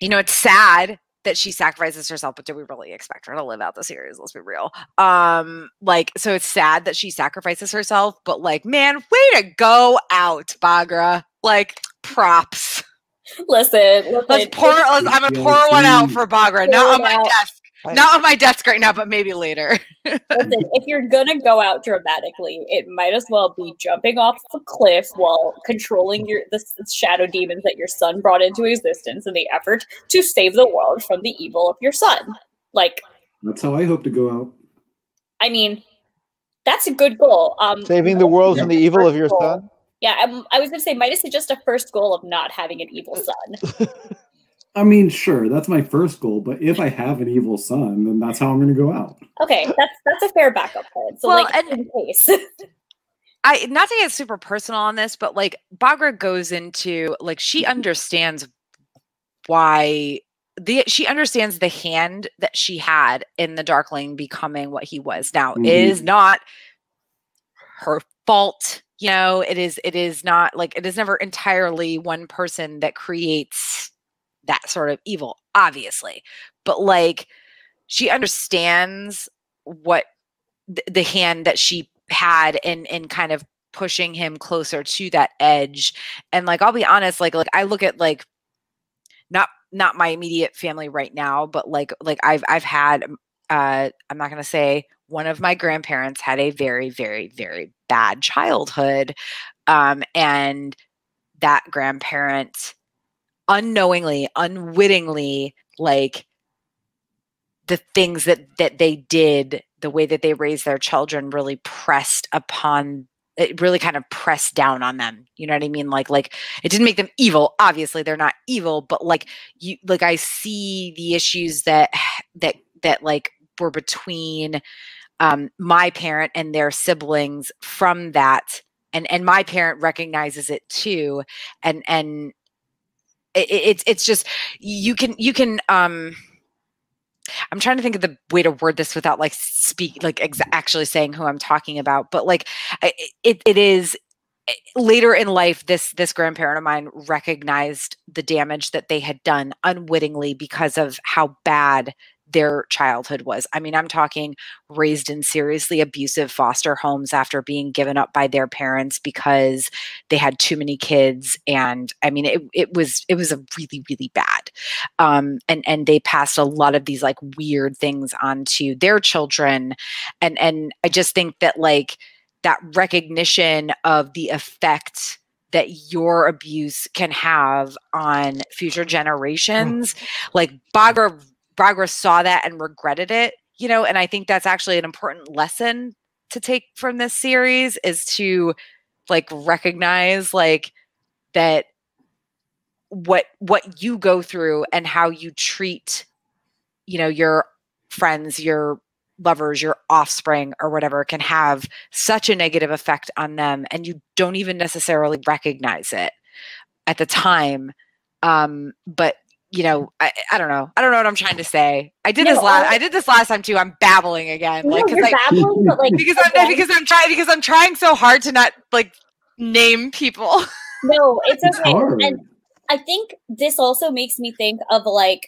you know it's sad that she sacrifices herself but do we really expect her to live out the series? Let's be real. Um like so it's sad that she sacrifices herself but like man way to go out baghra. Like props.
Listen, listen.
let's pour let's, i'm gonna pour one out for baghra not
Pour
on
it
my desk
I-
not on my desk right now but maybe later
Listen, if you're gonna go out dramatically, it might as well be jumping off a cliff while controlling your the s- shadow demons that your son brought into existence in the effort to save the world from the evil of your son. Like,
That's how I hope to go out.
I mean, that's a good goal. Um,
Saving the world from the evil of your
goal.
son.
Yeah, um, I was gonna say Midas is just a first goal of not having an evil son.
I mean, sure, that's my first goal, but if I have an evil son, then that's how I'm going to go out.
Okay, that's that's a fair backup plan. So,
Well,
like,
and-
in case.
I not to get super personal on this, but like Baghra goes into like she understands why the she understands the hand that she had in the Darkling becoming what he was. Now it
Mhm.
is not her fault, you know, it is it is not like it is never entirely one person that creates that sort of evil, obviously. But like she understands what th- the hand that she had in in kind of pushing him closer to that edge and like i'll be honest like like i look at like not not my immediate family right now but like like i've i've had um, uh i'm not to say one of my grandparents had a very very very bad childhood um and that grandparent unknowingly unwittingly like the things that that they did the way that they raised their children really pressed upon it really kind of pressed down on them. You know what i mean? Like like it didn't make them evil. Obviously they're not evil but like you like i see the issues that that that like were between um my parent and their siblings from that and and my parent recognizes it too and and it, it- it's it's just you can you can um I'm trying to think of the way to word this without like speak like ex- actually saying who I'm talking about, but like it it is eh, later in life this this grandparent of mine recognized the damage that they had done unwittingly because of how bad their childhood was. I mean, I'm talking raised in seriously abusive foster homes after being given up by their parents because they had too many kids and I mean it it was it was a really really bad um, and and they passed a lot of these like weird things onto their children, and and I just think that like that recognition of the effect that your abuse can have on future generations, like Baghra Baghra saw that and regretted it, you know, and I think that's actually an important lesson to take from this series is to like recognize like that what what you go through and how you treat you know your friends your lovers your offspring or whatever can have such a negative effect on them and you don't even necessarily recognize it at the time um but you know I, I don't know. I don't know what i'm trying to say. I did
No,
this last
I-
i did this last time too. I'm babbling again
No,
like because
you're
I,
babbling, but like
because i'm because i'm trying because i'm trying so hard to not like name people.
No, it's
It's
okay.
hard.
And I think this also makes me think of like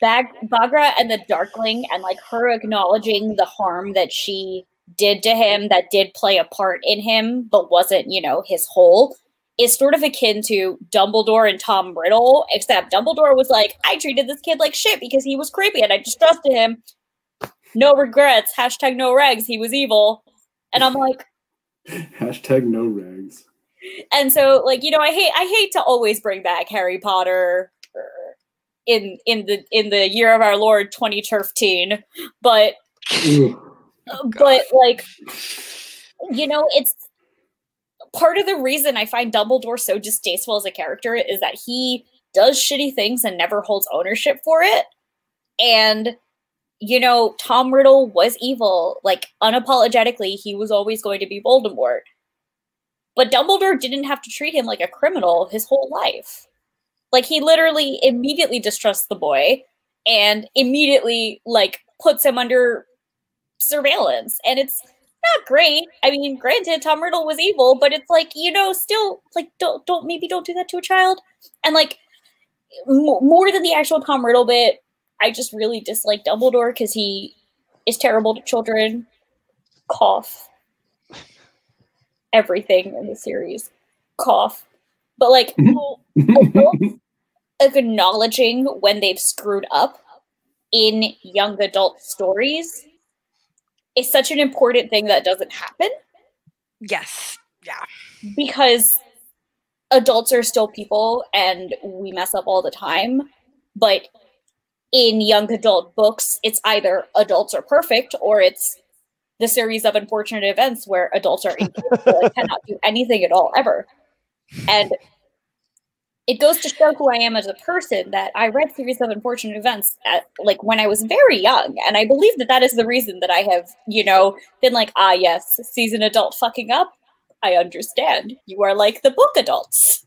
Bag- Baghra and the Darkling and like her acknowledging the harm that she did to him that did play a part in him but wasn't, you know, his whole is sort of akin to Dumbledore and Tom Riddle, except Dumbledore was like, I treated this kid like shit because he was creepy and I distrusted him. No regrets. Hashtag no regs. He was evil. And I'm like,
Hashtag no regs.
and so like you know i hate i hate to always bring back harry potter in in the in the year of our lord 2013 but
Ugh.
but like you know it's part of the reason I find Dumbledore so distasteful as a character is that he does shitty things and never holds ownership for it. And you know, Tom Riddle was evil. Like unapologetically, he was always going to be Voldemort. But Dumbledore didn't have to treat him like a criminal his whole life. Like he literally immediately distrusts the boy and immediately like puts him under surveillance. And it's not great. I mean, granted, Tom Riddle was evil, but it's like, you know, still like don't don't maybe don't do that to a child. And like m- more than the actual Tom Riddle bit, I just really dislike Dumbledore because he is terrible to children. Cough. Everything in the series. Cough. But like mm-hmm. adults acknowledging when they've screwed up in young adult stories is such an important thing that doesn't happen
Yes. Yeah.
because adults are still people and we mess up all the time. But in young adult books, it's either adults are perfect or it's the series of unfortunate events where adults are incapable and cannot do anything at all ever. And it goes to show who I am as a person that I read series of unfortunate events at like when I was very young, and I believe that that is the reason that I have, you know, been like, ah, yes, season adult fucking up. I understand. You are like the book adults.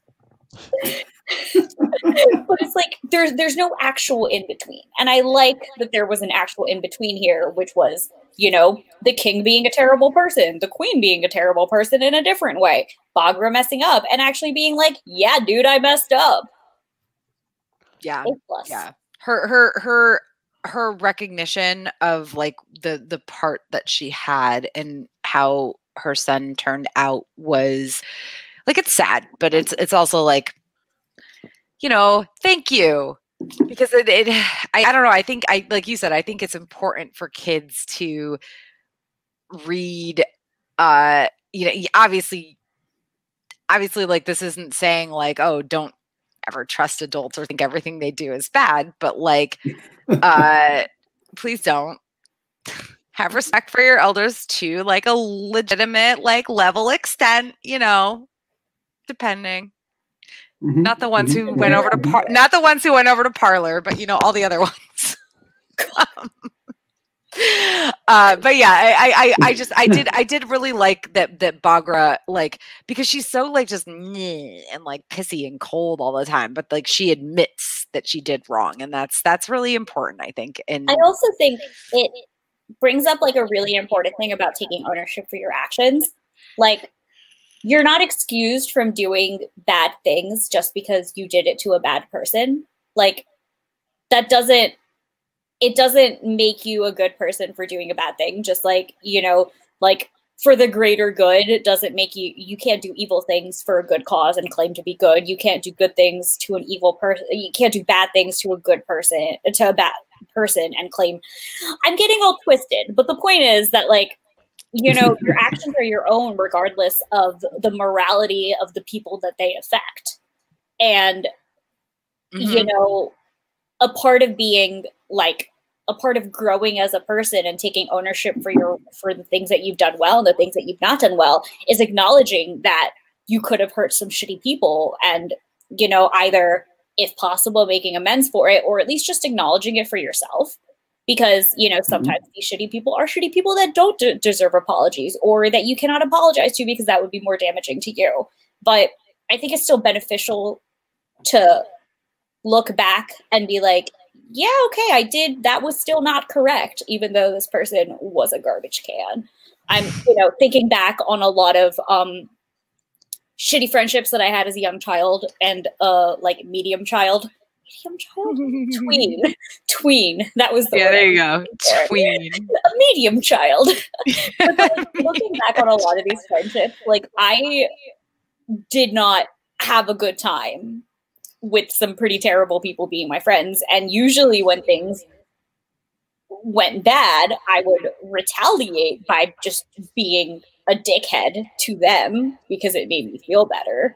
But it's like there's there's no actual in between, and I like that there was an actual in between here, which was you know the king being a terrible person, the queen being a terrible person in a different way, Baghra messing up, and actually being like, yeah, dude, I messed up.
Yeah. Yeah. Her her her her recognition of like the the part that she had and how her son turned out was like it's sad, but it's it's also like you know, thank you. Because it, it I, I don't know, I think I like you said, I think it's important for kids to read uh you know, obviously obviously like this isn't saying like, oh, don't ever trust adults or think everything they do is bad, but like uh please don't have respect for your elders to like a legitimate like level extent, you know, depending.
Mhm,
Not the ones
mhm.
who went over to par- not the ones who went over to parlor, but you know all the other ones. Uh, but yeah, I, I, I, I just, I did, I did really like that, that Baghra, like, because she's so like just "Nyeh," and like pissy and cold all the time, but like she admits that she did wrong, and that's that's really important, I think. And
I also think it brings up like a really important thing about taking ownership for your actions. Like, you're not excused from doing bad things just because you did it to a bad person. Like, that doesn't it doesn't make you a good person for doing a bad thing. Just like you know like for the greater good it doesn't make you you can't do evil things for a good cause and claim to be good. You can't do good things to an evil person you can't do bad things to a good person to a bad person and claim i'm getting all twisted. But the point is that like you know your actions are your own regardless of the morality of the people that they affect and you
Mhm.
know a part of being like a part of growing as a person and taking ownership for your for the things that you've done well and the things that you've not done well is acknowledging that you could have hurt some shitty people and you know either if possible making amends for it or at least just acknowledging it for yourself because you know sometimes these shitty people are shitty people that don't de- deserve apologies or that you cannot apologize to because that would be more damaging to you but i think it's still beneficial to look back and be like, yeah, okay, I did. That was still not correct, even though this person was a garbage can. I'm, you know, thinking back on a lot of um, shitty friendships that I had as a young child and uh, like medium child. Medium child? Tween. Tween. That was the
yeah, there you go. Tween.
a medium child. but looking back on a lot of these friendships, like I did not have a good time with some pretty terrible people being my friends. And usually when things went bad, I would retaliate by just being a dickhead to them because it made me feel better.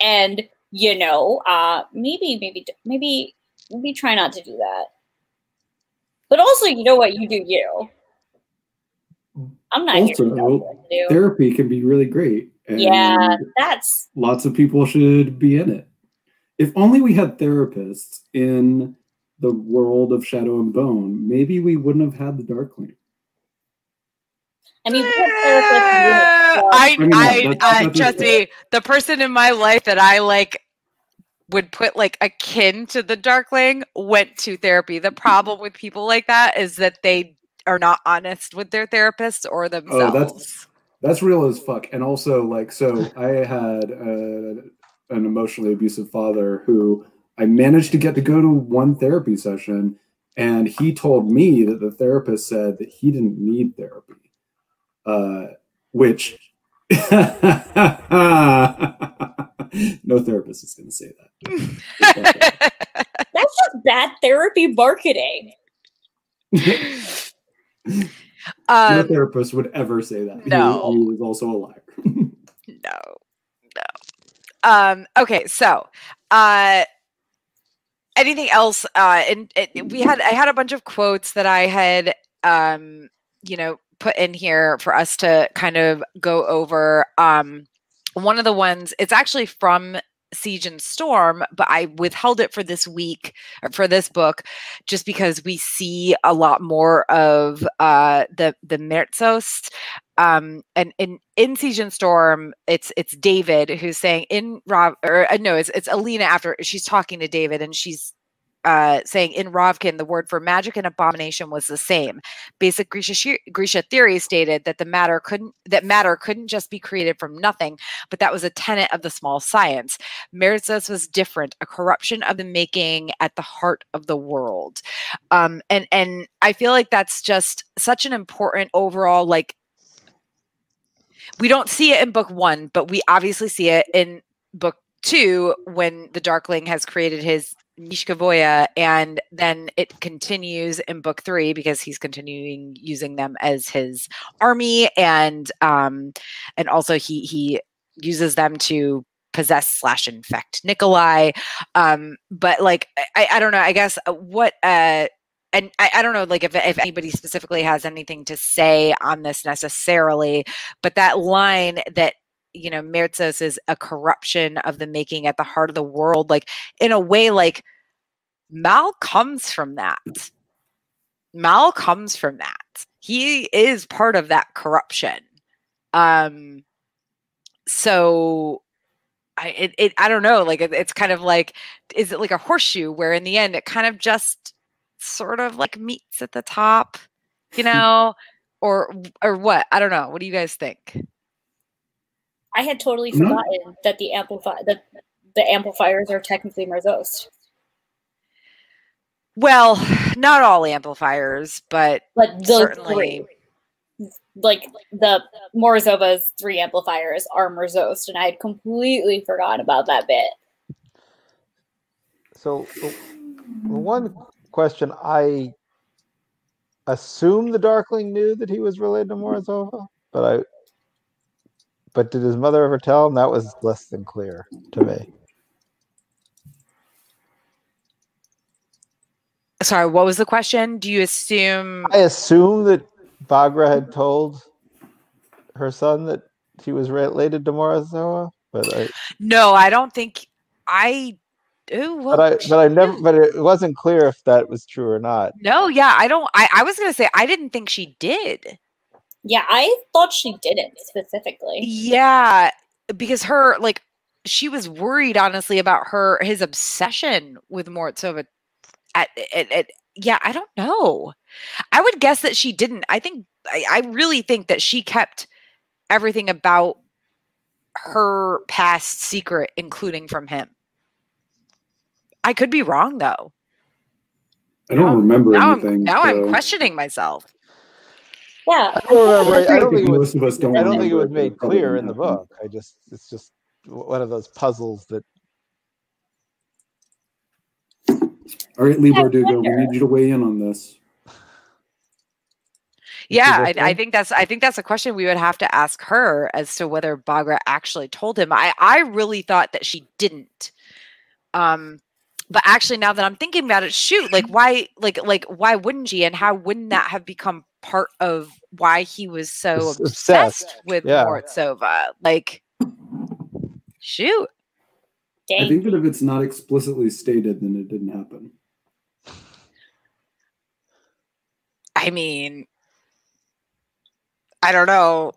And you know, uh maybe maybe maybe maybe try not to do that. But also, you know what, you do you. I'm not here to tell
Also,
what to do.
therapy can be really great. And
Yeah, that's
lots of people should be in it. If only we had therapists in the world of Shadow and Bone, maybe we wouldn't have had the Darkling.
I mean, we have therapists in units, so-
I,
mean,
I,
that's-
I, trust me, the person in my life that I like would put like akin to the Darkling went to therapy. The problem with people like that is that they are not honest with their therapist or themselves.
Oh, that's that's real as fuck. And also, like, so I had uh, an emotionally abusive father who I managed to get to go to one therapy session, and he told me that the therapist said that he didn't need therapy, uh, which no therapist is going to say that.
that's just bad therapy marketing.
no
um,
therapist would ever say that. He-
no.
he, was also a liar.
no no um okay so uh anything else uh and, and we had i had a bunch of quotes that i had um you know put in here for us to kind of go over um one of the ones it's actually from siege and storm but i withheld it for this week or for this book just because we see a lot more of uh the the merzost um and in in siege and storm it's it's david who's saying in rob or uh, no it's it's alina after she's talking to david and she's uh saying in Ravkan the word for magic and abomination was the same. Basic grisha, grisha theory stated that the matter couldn't that matter couldn't just be created from nothing but that was a tenet of the small science. Merzost was different a corruption of the making at the heart of the world. Um and and i feel like that's just such an important overall like we don't see it in book one, but we obviously see it in book two when the Darkling has created his nichevo'ya, and then it continues in book three because he's continuing using them as his army, and um, and also he he uses them to possess slash infect Nikolai. Um, but like I, I don't know, I guess uh, what uh and I, I don't know like if, if anybody specifically has anything to say on this necessarily but that line that you know Merzost is a corruption of the making at the heart of the world like in a way like Mal comes from that. Mal comes from that. He is part of that corruption. Um so I it, it I don't know like it, it's kind of like is it like a horseshoe where in the end it kind of just sort of like meets at the top you know? Or or what? I don't know. What do you guys think
I had totally
Mhm.
forgotten that the amplify that the amplifiers are technically Merzost.
well not all amplifiers but
But those
Certainly.
three, like the Morozova's three amplifiers are Merzost, and I had completely forgotten about that bit.
So, the the one question I assume the Darkling knew that he was related to Morozova, but I. But did his mother ever tell him? That was less than clear to me.
sorry what was the question do you assume
I assume that Baghra had told her son that he was related to Morozova, but I,
no i don't think i Ooh,
but I, but I never, but it wasn't clear if that was true or not.
no yeah i don't I, I was gonna say i didn't think she did
Yeah, I thought she didn't specifically.
Yeah, because her like she was worried honestly about her his obsession with Morozova. At, at, at yeah, I don't know. I would guess that she didn't. I think I, I really think that she kept everything about her past secret, including from him. I could be wrong though.
I don't remember
Now
anything.
I'm now I'm questioning myself.
Yeah,
I don't remember. I don't
think
think it was.
most of us don't.
I don't think it was made clear in the book. I just, it's just one of those puzzles that
All right, Leigh
I
Bardugo, we
wonder.
need you to weigh in on this.
Yeah, I, I think that's I think that's a question we would have to ask her as to whether Baghra actually told him. I I really thought that she didn't. Um but actually now that I'm thinking about it, shoot, like why like like why wouldn't she and how wouldn't that have become part of why he was so
Obs-
obsessed,
obsessed,
with
yeah.
Morozova. Like, shoot.
I think that if it's not explicitly stated, then it didn't happen.
I mean, I don't know.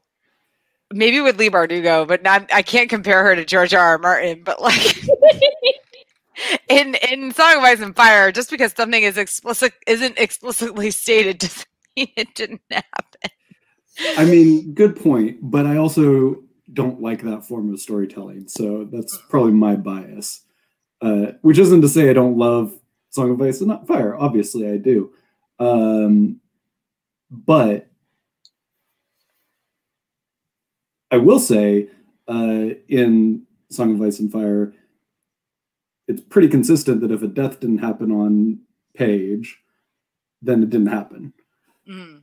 Maybe with Leigh Bardugo, but not. I can't compare her to George R. R. Martin. But like in in Song of Ice and Fire, just because something is explicit isn't explicitly stated doesn't mean it didn't happen.
I mean, good point, but I also don't like that form of storytelling, so that's probably my bias. Uh, which isn't to say I don't love Song of Ice and Fire. Obviously, I do. Um, but I will say, uh, in Song of Ice and Fire, it's pretty consistent that if a death didn't happen on page, then it didn't happen.
Mm.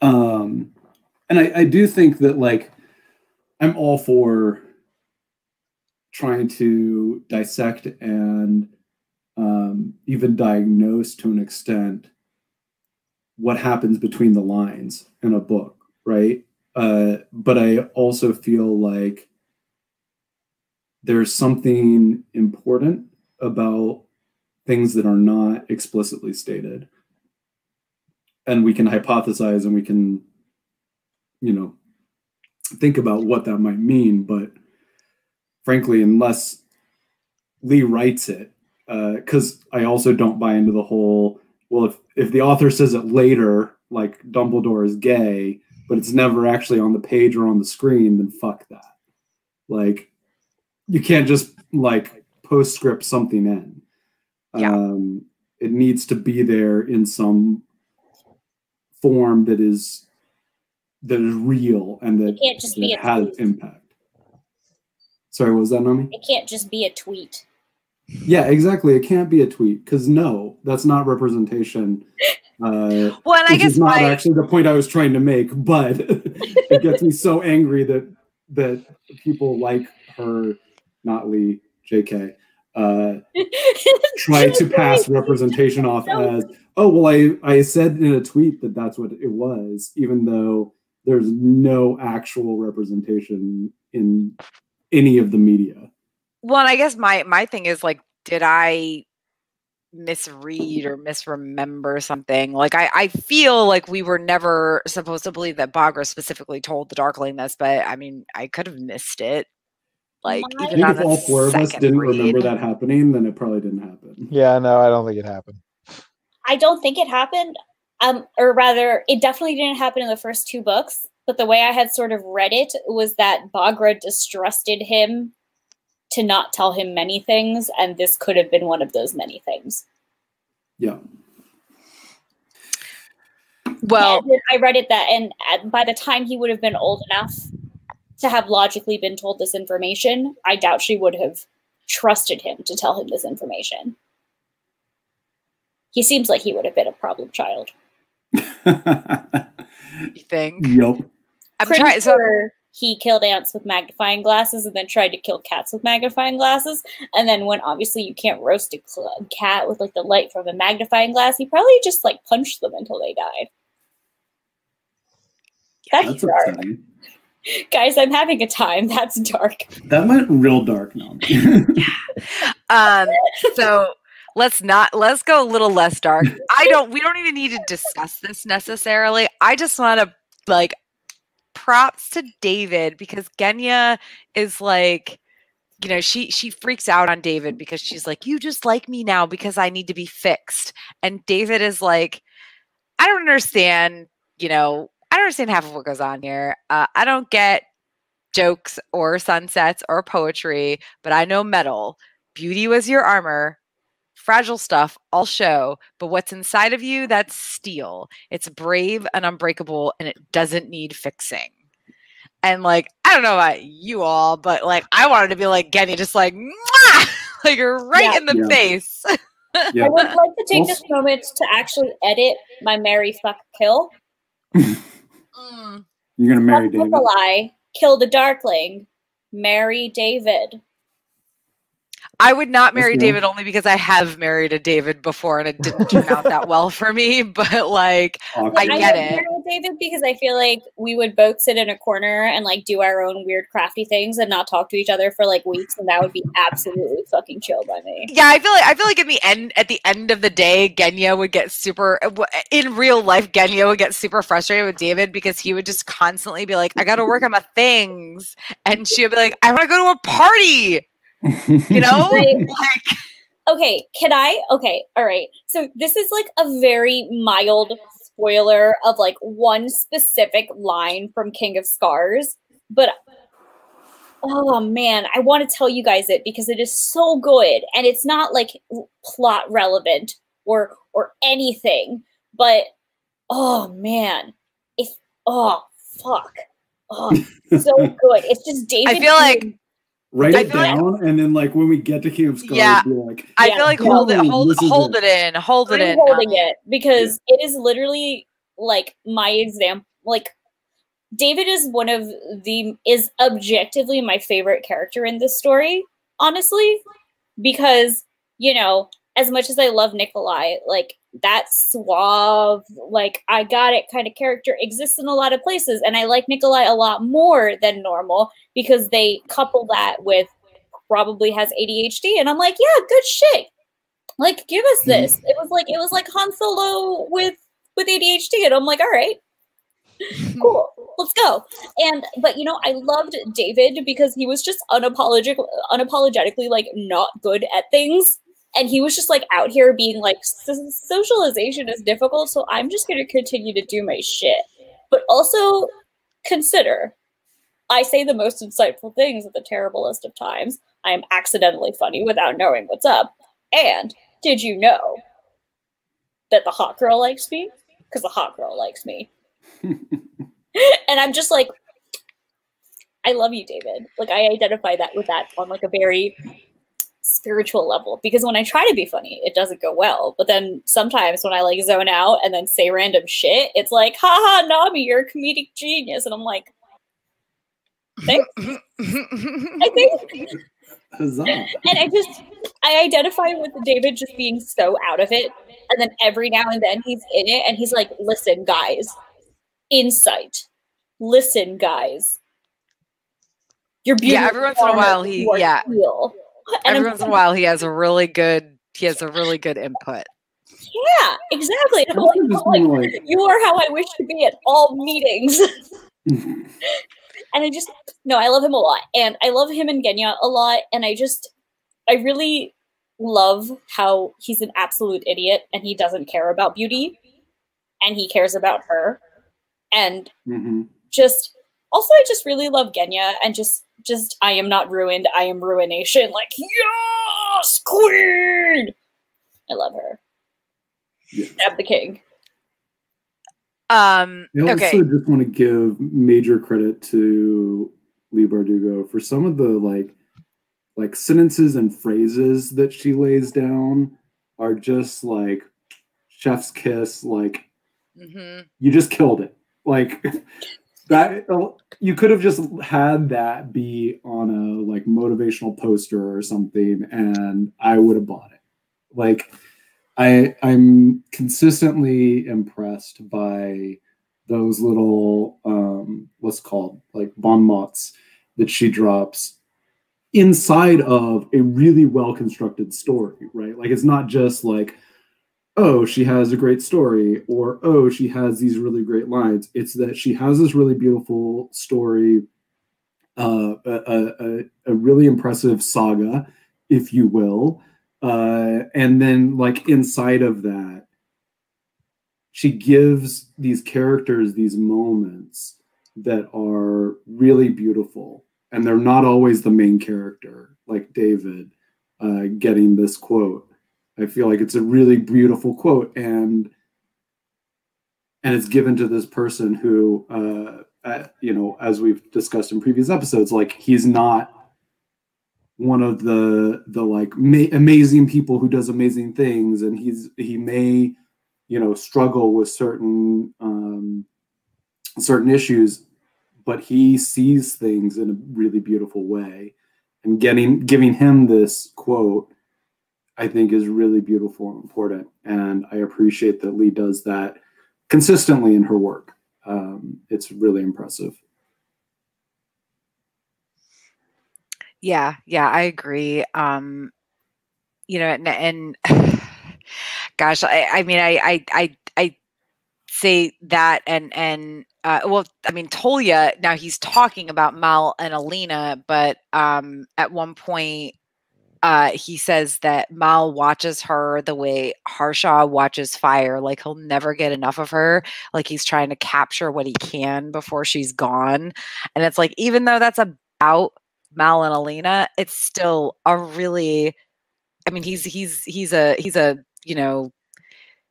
Um, and I, I do think that like I'm all for trying to dissect and um, even diagnose to an extent what happens between the lines in a book, right? Uh, but I also feel like there's something important about things that are not explicitly stated and we can hypothesize and we can you know think about what that might mean but frankly unless leigh writes it because i also don't buy into the whole well if if the author says it later like dumbledore is gay but it's never actually on the page or on the screen then fuck that like you can't just like postscript something in
Yeah.
um it needs to be there in some form that is that is real and that,
It can't just be
that
a
has
tweet.
impact. Sorry, what was that, Nami?
It can't just be a tweet.
Yeah, exactly. It can't be a tweet because no, that's not representation. Uh,
Well, and I guess
is not
my
actually the point I was trying to make, but it gets me so angry that that people like her, not Leigh, J.K. Uh, try to pass representation off as oh well I, I said in a tweet that that's what it was even though there's no actual representation in any of the media
well, and I guess my my thing is like, did I misread or misremember something? Like, I I feel like we were never supposed to believe that Baghra specifically told the Darkling this, but I mean, I could have missed it. Like,
My-
i think
on
if all four of us didn't
read.
remember that happening then it probably didn't happen
Yeah, no, I don't think it happened.
I don't think it happened. Um, or rather, it definitely didn't happen in the first two books. But the way I had sort of read it was that Baghra distrusted him to not tell him many things, and this could have been one of those many things.
yeah
Well,
And I read it that, and by the time he would have been old enough to have logically been told this information, I doubt she would have trusted him to tell him this information. He seems like he would have been a problem child.
you think
yep
I'm
Pretty
trying? So
he killed ants with magnifying glasses and then tried to kill cats with magnifying glasses. And then when obviously you can't roast a cl- cat with like the light from a magnifying glass, he probably just like punched them until they died. That's,
that's
dark.
upsetting
Guys, I'm having a time. That's dark.
that went real dark now
um so let's not let's go a little less dark. I don't we don't even need to discuss this necessarily. I just want to like props to david because genya is like you know she she freaks out on david because she's like you just like me now because i need to be fixed. And david is like i don't understand you know i don't understand half of what goes on here uh, i don't get jokes or sunsets or poetry but i know metal beauty was your armor fragile stuff all show but what's inside of you that's steel it's brave and unbreakable and it doesn't need fixing and like i don't know about you all but like i wanted to be like Genya, just like Mwah! like right
Yeah.
in the
Yeah.
face
yeah
I would like to take this moment to actually edit my Mary fuck kill.
Mm.
you're gonna marry david
a lie, kill the Darkling, marry David.
I would not marry
Let's.
David only because I have married a David before and it didn't turn out that well for me. But like,
Awkward.
I
I
get
would
it.
marry David because I feel like we would both sit in a corner and like do our own weird crafty things and not talk to each other for like weeks, and that would be absolutely fucking chill by me.
yeah, I feel like I feel like in the end, at the end of the day, Genya would get super. In real life, Genya would get super frustrated with David because he would just constantly be like, "I got to work on my things," and she would be like, "I want to go to a party," you know?
Right.
like,
Okay, can I? Okay, all right. So this is like a very mild spoiler of like one specific line from King of Scars, but oh man, I want to tell you guys it because it is so good and it's not like plot relevant or or anything, but oh man, if oh fuck. Oh, so good. It's just David.
I feel like-
Write
I
it
feel like-
down, and then like when we get to Camp of Scars,
Yeah.
be like,
I
Yeah,
feel like hold it, hold,
this is
hold
it.
it in, hold it
I'm
in.
holding
Um,
it because it is literally like my example. Like David is one of the is objectively my favorite character in this story, honestly, because you know as much as I love Nikolai, like that suave, like I got it kind of character exists in a lot of places, and I like Nikolai a lot more than normal because they couple that with probably has ADHD, and I'm like, yeah, good shit. Like, give us hmm. this. It was like it was like Han Solo with with ADHD, and I'm like, all right, cool, let's go. And but you know, I loved David because he was just unapologetic, unapologetically like not good at things, and he was just like out here being like socialization is difficult, so I'm just going to continue to do my shit. But also consider, I say the most insightful things at the terriblest of times. I am accidentally funny without knowing what's up. And did you know that the hot girl likes me? Because the hot girl likes me. and I'm just like, I love you, David. Like I identify that with that on like a very spiritual level because when I try to be funny, it doesn't go well. But then sometimes when I like zone out and then say random shit, it's like, haha, Nami, you're a comedic genius. And I'm like, thanks. I think
Huzzah.
and I just I identify with David just being so out of it, and then every now and then he's in it, and he's like, "Listen, guys, insight. Listen, guys, you're beautiful.
Yeah, every once in a while he- yeah.
real." And
Every
I'm
once in a while, he has a really good. He has a really good input.
yeah, exactly. And I'm like, I'm like,
like-
you are how I wish to be at all meetings. and I just no, I love him a lot, and I love him and Genya a lot, and I just I really love how he's an absolute idiot and he doesn't care about beauty, and he cares about her, and
Mhm.
just also I just really love Genya and just just I am not ruined, I am ruination. Like yes, queen. I love her.
Yeah.
Stab the king.
Um.
I also
Okay.
just want to give major credit to Leigh Bardugo for some of the like like sentences and phrases that she lays down are just like chef's kiss like
hmm
you just killed it like that you could have just had that be on a like motivational poster or something and i would have bought it. Like i i'm consistently impressed by those little um what's called? Like bon mots that she drops inside of a really well constructed story right? Like it's not just like oh, she has a great story, or oh, she has these really great lines. It's that she has this really beautiful story, uh, a, a, a- really impressive saga, if you will. Uh, and then, like, inside of that, she gives these characters these moments that are really beautiful. And they're not always the main character, like David uh, getting this quote. I feel like it's a really beautiful quote, and and it's given to this person who, uh, uh, you know, as we've discussed in previous episodes, like he's not one of the the like ma- amazing people who does amazing things, and he's he may, you know, struggle with certain um, certain issues, but he sees things in a really beautiful way, and getting giving him this quote I think is really beautiful and important. And I appreciate that Leigh does that consistently in her work. Um, it's really impressive.
Yeah, yeah, I agree. Um, you know, and, and gosh, I, I mean, I, I, I, I say that, and and uh, well, I mean, Tolya. Now he's talking about Mal and Alina, but um, at one point, uh, he says that Mal watches her the way Harshaw watches fire. Like he'll never get enough of her. Like he's trying to capture what he can before she's gone. And it's like, even though that's about Mal and Alina, it's still a really, I mean, he's he's he's a he's a you know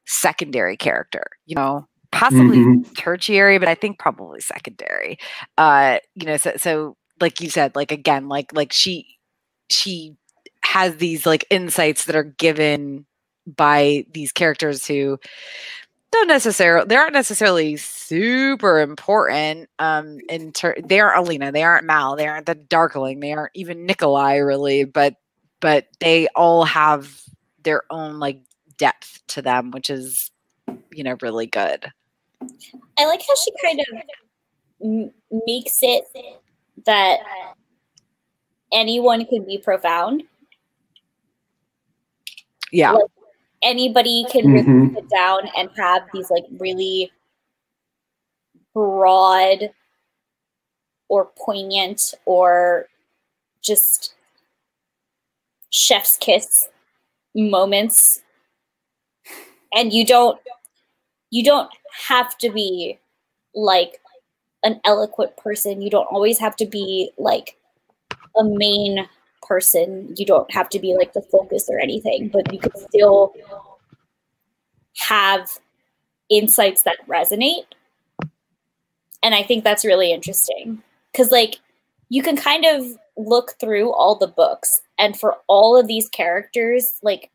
secondary character. You know, possibly mm-hmm. tertiary, but I think probably secondary. Uh, you know, so so like you said, like again, like like she she has these like insights that are given by these characters who don't necessarily they aren't necessarily super important um in ter- they aren't alina they aren't mal they aren't the darkling they aren't even nikolai really but but they all have their own like depth to them which is you know really good.
I like how she kind of makes it that anyone can be profound
yeah. Like,
anybody can mm-hmm. really sit down and have these like really broad or poignant or just chef's kiss moments and you don't you don't have to be like an eloquent person you don't always have to be like a main person. You don't have to be like the focus or anything, but you can still have insights that resonate. And I think that's really interesting because, like, you can kind of look through all the books, and for all of these characters, like,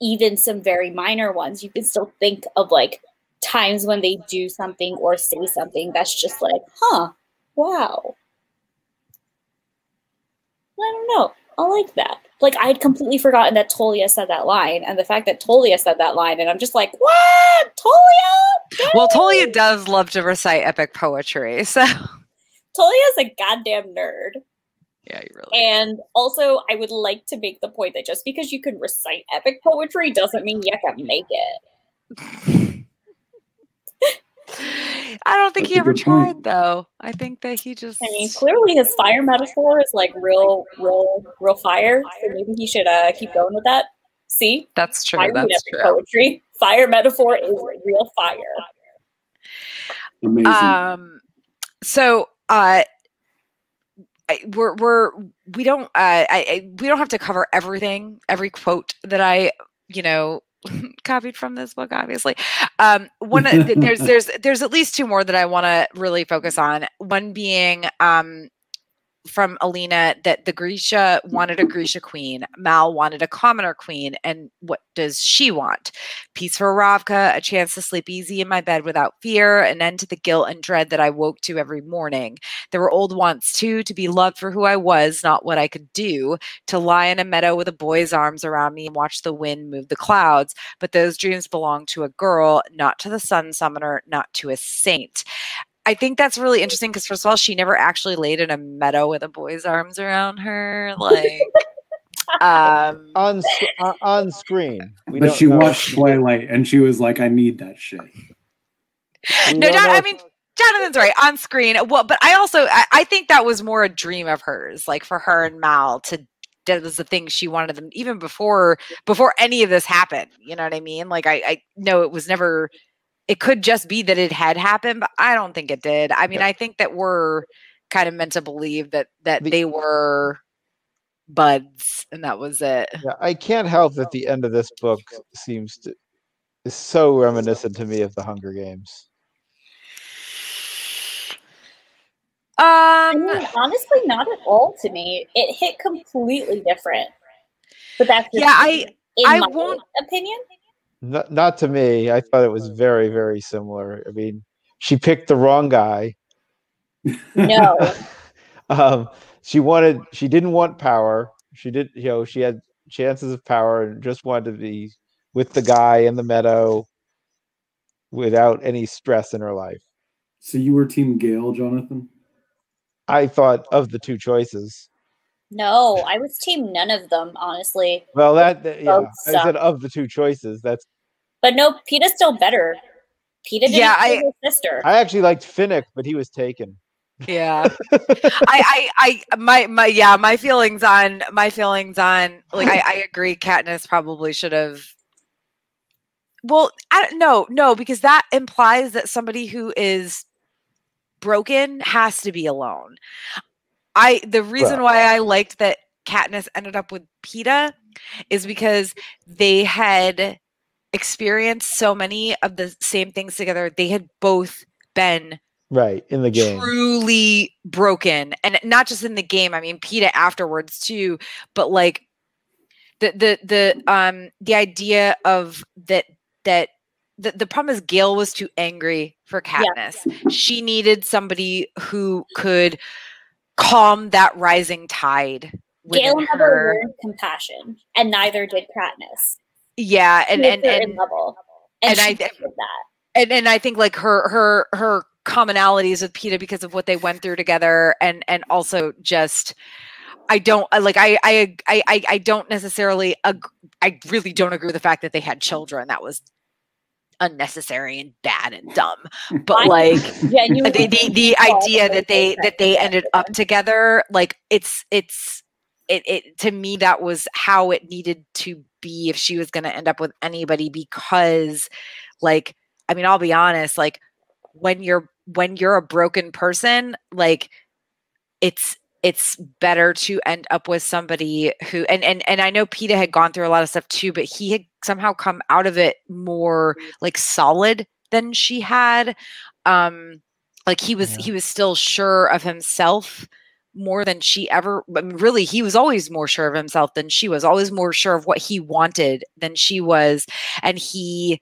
even some very minor ones, you can still think of like times when they do something or say something that's just like, huh, wow. I don't know. I like that. Like I had completely forgotten that Tolya said that line, and the fact that Tolya said that line, and I'm just like, what, Tolya?
Well, Tolya does love to recite epic poetry, so
Tolya's is a goddamn nerd.
Yeah, you really.
And also, I would like to make the point that just because you can recite epic poetry doesn't mean you can make it.
I don't think That's he ever tried point. though. I think that he just.
I mean, clearly his fire metaphor is like real, real, real fire. So maybe he should uh, keep going with that. See,
that's true. I That's true.
Poetry. Fire metaphor is real fire.
Amazing.
Um. So, uh, we're we're we don't uh I, I we don't have to cover everything every quote that I you know copied from this book, obviously. Um, one there's there's there's at least two more that I want to really focus on. One being um, from Alina that the Grisha wanted a Grisha queen, Mal wanted a commoner queen, and what does she want? Peace for Ravka, a chance to sleep easy in my bed without fear, an end to the guilt and dread that I woke to every morning. There were old wants too, to be loved for who I was, not what I could do, to lie in a meadow with a boy's arms around me and watch the wind move the clouds. But those dreams belong to a girl, not to the sun summoner, not to a saint. I think that's really interesting because first of all, she never actually laid in a meadow with a boy's arms around her, like um,
on uh, on screen.
We but she know. watched Twilight and she was like, "I need that shit."
no, John, I mean Jonathan's right on screen. Well, but I also I, I think that was more a dream of hers, like for her and Mal to that was the thing she wanted them even before before any of this happened. You know what I mean? Like I I know it was never it could just be that it had happened, but I don't think it did. I mean, yeah. I think that we're kind of meant to believe that that they were buds and that was it.
Yeah, I can't help that the end of this book seems to is so reminiscent to me of the Hunger Games.
Um, I
mean, honestly, not at all to me. It hit completely different. But that's
yeah. I I won't
opinion.
Not, not to me. I thought it was very, very similar. I mean, she picked the wrong guy.
No.
um, she wanted she didn't want power. She did you know she had chances of power and just wanted to be with the guy in the meadow without any stress in her life.
So you were Team Gale, Jonathan?
I thought of the two choices.
No, I was team none of them, honestly.
Well, that, that yeah, I said of the two choices. That's
But no, Peeta's still better. Peeta didn't
Yeah, I-
his sister.
I actually liked Finnick, but he was taken.
Yeah. I, I, I, my, my, yeah, my feelings on, my feelings on, like, I, I agree. Katniss probably should have. Well, I don't know, no, because that implies that somebody who is broken has to be alone. I, the reason
Well-
why I liked that Katniss ended up with Peeta is because they had experienced so many of the same things together. They had both been
Right in the game.
truly broken and not just in the game i mean peeta afterwards too but like the the the um the idea of that that the, the problem is gale was too angry for katniss she needed somebody who could calm that rising tide within
never
her.
learned compassion, and neither did Katniss.
yeah and and and,
level. And,
and I- and and I think like her her her commonalities with Peeta because of what they went through together and and also just I don't like I I I I, I don't necessarily ag- I really don't agree with the fact that they had children that was unnecessary and bad and dumb but like
Genuinely
the the, the idea that they that they ended up together like it's it's it, it to me that was how it needed to be if she was going to end up with anybody because like i mean i'll be honest like when you're when you're a broken person like it's it's better to end up with somebody who and and and I know Peeta had gone through a lot of stuff too, but he had somehow come out of it more like solid than she had. Um like he was
Yeah.
he was still sure of himself more than she ever I mean, really he was always more sure of himself than she was always more sure of what he wanted than she was and he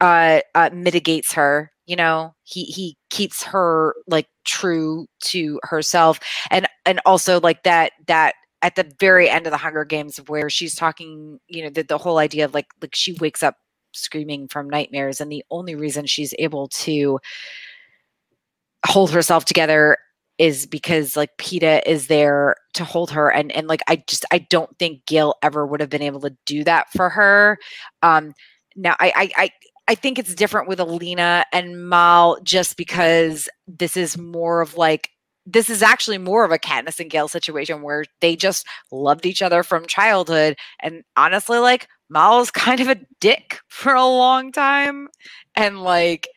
uh, uh mitigates her you know he he keeps her like true to herself and and also like that that at the very end of the hunger games where she's talking you know the, the whole idea of like like she wakes up screaming from nightmares and the only reason she's able to hold herself together is because like Peeta is there to hold her and and like I just I don't think Gale ever would have been able to do that for her. Um now I I I I think it's different with Alina and Mal just because this is more of like this is actually more of a Katniss and Gale situation where they just loved each other from childhood and honestly like Mal was kind of a dick for a long time and like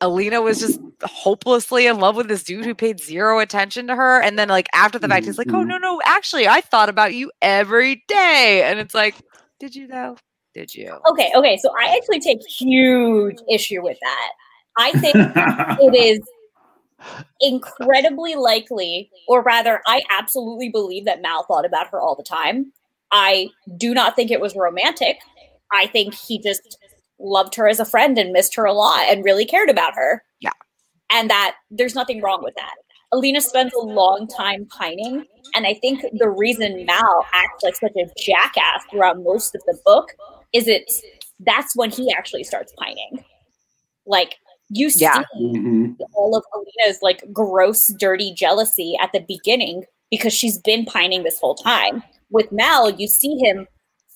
Alina was just hopelessly in love with this dude who paid zero attention to her. And then, like, after the fact, he's like, Oh,
Mhm.
no, no, actually, I thought about you every day. And it's like, Did you though? Did you?
Okay, okay. So I actually take huge issue with that. I think it is incredibly likely, or rather, I absolutely believe that Mal thought about her all the time. I do not think it was romantic. I think he just loved her as a friend and missed her a lot and really cared about her.
Yeah.
And that there's nothing wrong with that. Alina spends a long time pining. And I think the reason Mal acts like such a jackass throughout most of the book is it that's when he actually starts pining. Like you
Yeah.
see
Mhm.
all of Alina's like gross, dirty jealousy at the beginning because she's been pining this whole time. With Mal, you see him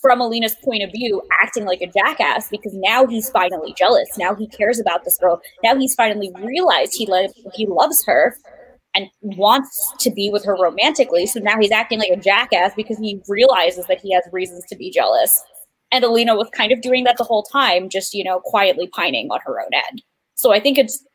from Alina's point of view acting like a jackass because now he's finally jealous. Now he cares about this girl. Now he's finally realized he lo- he loves her and wants to be with her romantically. So now he's acting like a jackass because he realizes that he has reasons to be jealous. And Alina was kind of doing that the whole time, just, you know, quietly pining on her own end. So I think it's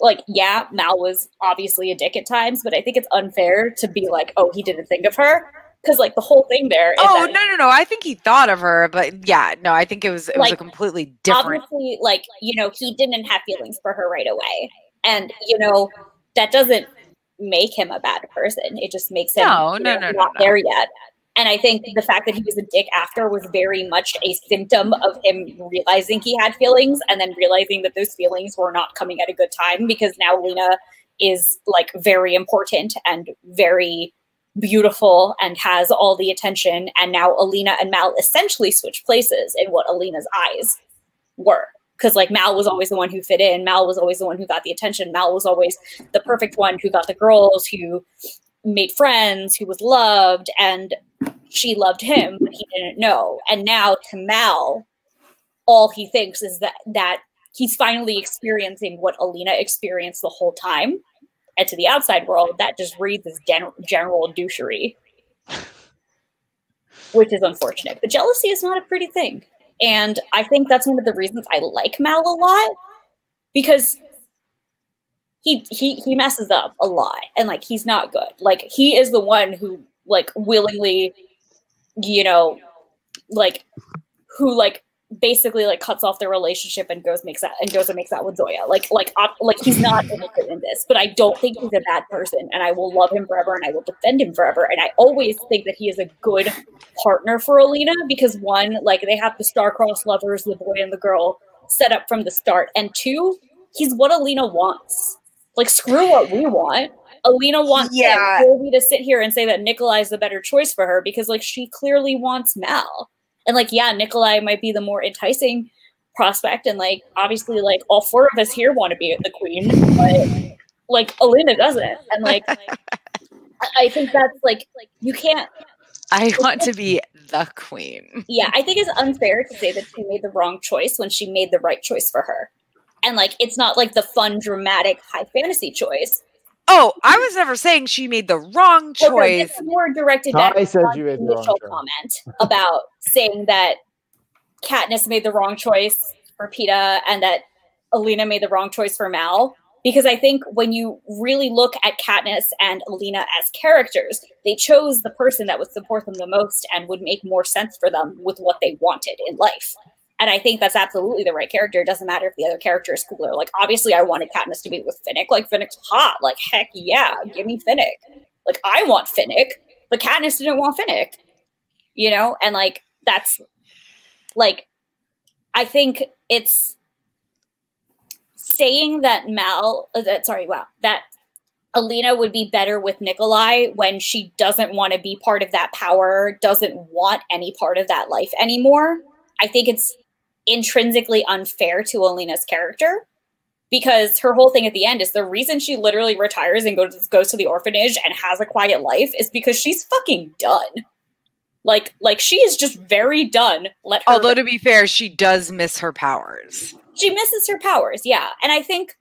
like, yeah, Mal was obviously a dick at times, but I think it's unfair to be like, oh, he didn't think of her. Because like the whole thing there is
Oh, no, no, no. I think he thought of her, but yeah, no, I think it was, it was a completely different.
obviously like, you know, he didn't have feelings for her right away. And, you know, that doesn't make him a bad person. It just makes him
No, no,
know,
no, no,
not
no.
there yet. And I think the fact that he was a dick after was very much a symptom of him realizing he had feelings and then realizing that those feelings were not coming at a good time because now Lena is like very important and very beautiful and has all the attention. And now Alina and Mal essentially switch places in what Alina's eyes were. Because like Mal was always the one who fit in, Mal was always the one who got the attention, Mal was always the perfect one who got the girls, who made friends, who was loved, and she loved him, but he didn't know. And now to Mal, all he thinks is that that he's finally experiencing what Alina experienced the whole time. And to the outside world, that just reads as gen- general douchery, which is unfortunate. But jealousy is not a pretty thing. And I think that's one of the reasons I like Mal a lot because he he he messes up a lot and like he's not good. Like he is the one who like willingly you know like who like basically like cuts off their relationship and goes makes that and goes and makes that with Zoya. Like like like he's not in this, but I don't think he's a bad person, and I will love him forever, and I will defend him forever. And I always think that he is a good partner for Alina because one, like they have the star-crossed lovers, the boy and the girl, set up from the start, and two, he's what Alina wants. Like screw what we want. Alina wants
Yeah.
Colby to sit here and say that Nikolai is the better choice for her because like she clearly wants Mal. And like, yeah, Nikolai might be the more enticing prospect, and like obviously, like all four of us here want to be the queen, but like Alina doesn't. And like, I- I think that's like, like you can't.
I want to be the queen.
Yeah, I think it's unfair to say that she made the wrong choice when she made the right choice for her. And like, it's not like the fun, dramatic, high fantasy choice.
Oh, I was never saying she made the wrong
But no,
choice.
this is more directed
I said you made the wrong
initial
choice.
comment about saying that Katniss made the wrong choice for Peeta and that Alina made the wrong choice for Mal. Because I think when you really look at Katniss and Alina as characters, they chose the person that would support them the most and would make more sense for them with what they wanted in life. And I think that's absolutely the right character. It doesn't matter if the other character is cooler. Like, obviously, I wanted Katniss to be with Finnick. Like, Finnick's hot. Like, heck yeah, give me Finnick. Like, I want Finnick, but Katniss didn't want Finnick. You know? And, like, that's like, I think it's saying that Mal, uh, that, sorry, wow, that Alina would be better with Nikolai when she doesn't want to be part of that power, doesn't want any part of that life anymore. I think it's intrinsically unfair to Alina's character because her whole thing at the end is the reason she literally retires and goes goes to the orphanage and has a quiet life is because she's fucking done. Like like she is just very done. Let her
Although to be fair, she does miss her powers.
she misses her powers yeah and i think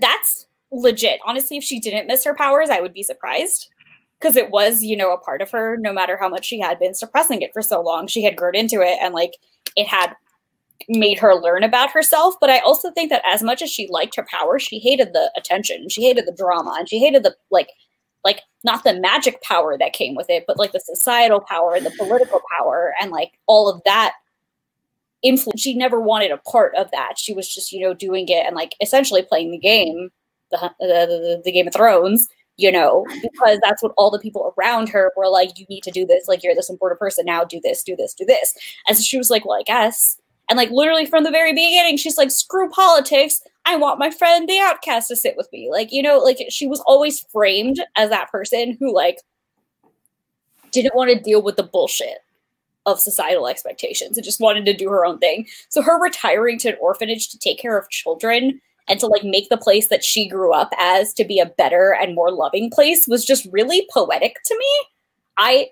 that's legit honestly if she didn't miss her powers i would be surprised because it was you know a part of her no matter how much she had been suppressing it for so long she had grown into it and like it had made her learn about herself but i also think that as much as she liked her power she hated the attention she hated the drama and she hated the like like not the magic power that came with it but like the societal power and the political power and like all of that influence. She never wanted a part of that. She was just, you know, doing it and like essentially playing the game, the the, the, the Game of Thrones, you know, because that's what all the people around her were like. You need to do this. Like you're this important person now. Do this. Do this. Do this. And so she was like, well, I guess. And like literally from the very beginning, she's like, screw politics. I want my friend the outcast to sit with me. Like, you know, like she was always framed as that person who like didn't want to deal with the bullshit of societal expectations and just wanted to do her own thing. So her retiring to an orphanage to take care of children and to like make the place that she grew up as to be a better and more loving place was just really poetic to me. I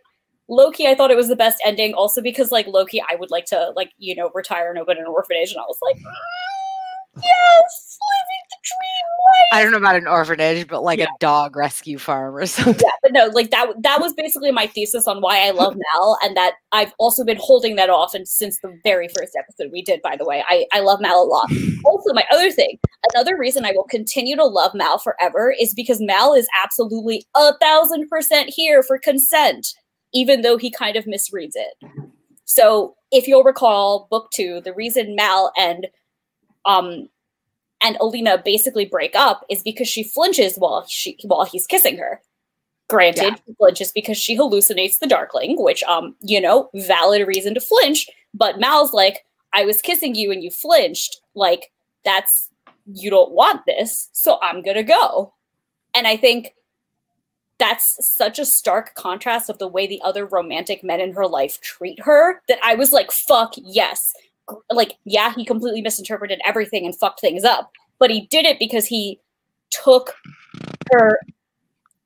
lowkey, I thought it was the best ending also because like lowkey, I would like to like, you know, retire and open an orphanage and I was like, "Mm, yes,
I don't know about an orphanage, but like
Yeah.
a dog rescue farm or something.
yeah, but no, like that that was basically my thesis on why I love Mal, and that I've also been holding that off and since the very first episode we did, by the way. I, I love Mal a lot. Also, my other thing, another reason I will continue to love Mal forever is because Mal is absolutely a thousand percent here for consent, even though he kind of misreads it. So if you'll recall, book two, the reason Mal and um and Alina basically break up is because she flinches while she while he's kissing her. Granted,
Yeah.
she flinches because she hallucinates the Darkling, which um, you know, valid reason to flinch. But Mal's like, I was kissing you and you flinched. Like, that's you don't want this, so I'm gonna go. And I think that's such a stark contrast of the way the other romantic men in her life treat her that I was like, fuck yes. Like, yeah, he completely misinterpreted everything and fucked things up, but he did it because he took her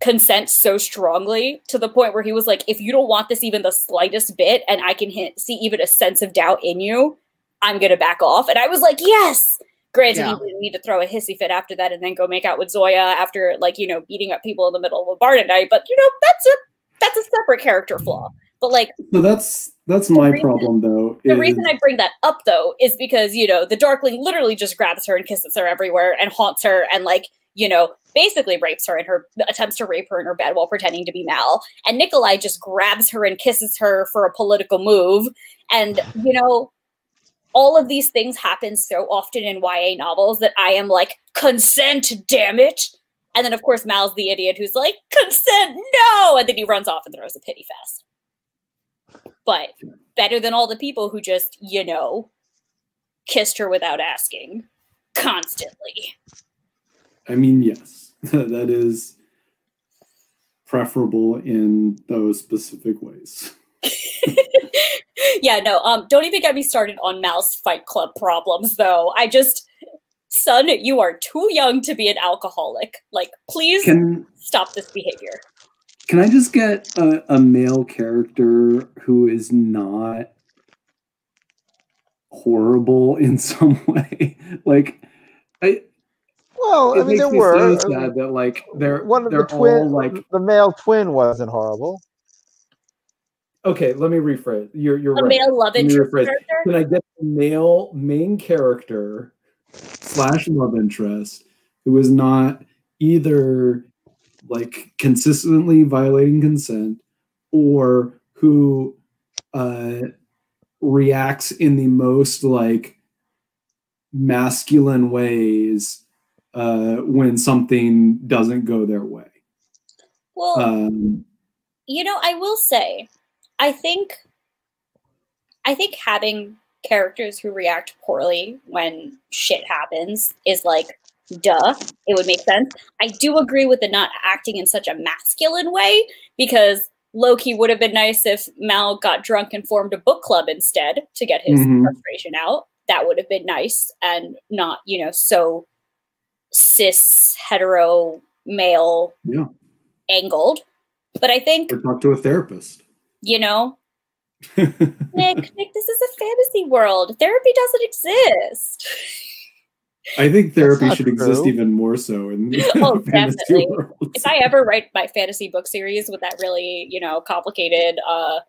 consent so strongly to the point where he was like, if you don't want this even the slightest bit, and I can hit, see even a sense of doubt in you, I'm gonna back off. And I was like, yes. Granted,
Yeah.
he didn't need to throw a hissy fit after that and then go make out with Zoya after, like, you know, beating up people in the middle of a bar tonight. But you know, that's a that's a separate character flaw. But like,
So that's that's my
reason-
problem though.
the
is-
reason I bring that up though is because you know the Darkling literally just grabs her and kisses her everywhere and haunts her and like you know basically rapes her in her attempts to rape her in her bed while pretending to be Mal. And Nikolai just grabs her and kisses her for a political move. And you know all of these things happen so often in YA novels that I am like consent, damn it. And then of course Mal's the idiot who's like consent, no, and then he runs off and throws a pity fest. But better than all the people who just, you know, kissed her without asking constantly.
I mean, yes, that is preferable in those specific ways.
yeah, no, um, don't even get me started on Mal's Fight Club problems, though. I just, son, you are too young to be an alcoholic. Like, please
Can
stop this behavior.
Can I just get a, a male character who is not horrible in some way? like, I
Well, I mean, there
me
were.
so sad that like they're
one of
they're
the twin,
all like
the male twin wasn't horrible.
Okay, let me rephrase. You're you're
A
right.
male love
Let
interest character?
Can I get the male main character
slash love interest who is not either like consistently violating consent or who uh reacts in the most like masculine ways uh when something doesn't go their way.
Well,
um
you know, I will say, I think, I think having characters who react poorly when shit happens is like, duh, it would make sense. I do agree with the not acting in such a masculine way because lowkey would have been nice if Mal got drunk and formed a book club instead to get his
Mhm.
frustration out. That would have been nice and not, you know, so cis hetero male
Yeah.
angled. But I think
or talk to a therapist
you know, Nick, Nick, this is a fantasy world. Therapy doesn't exist.
i think therapy
not
should exist even more so in
Oh,
fantasy
definitely.
worlds.
If I ever write my fantasy book series with that really, you know, complicated uh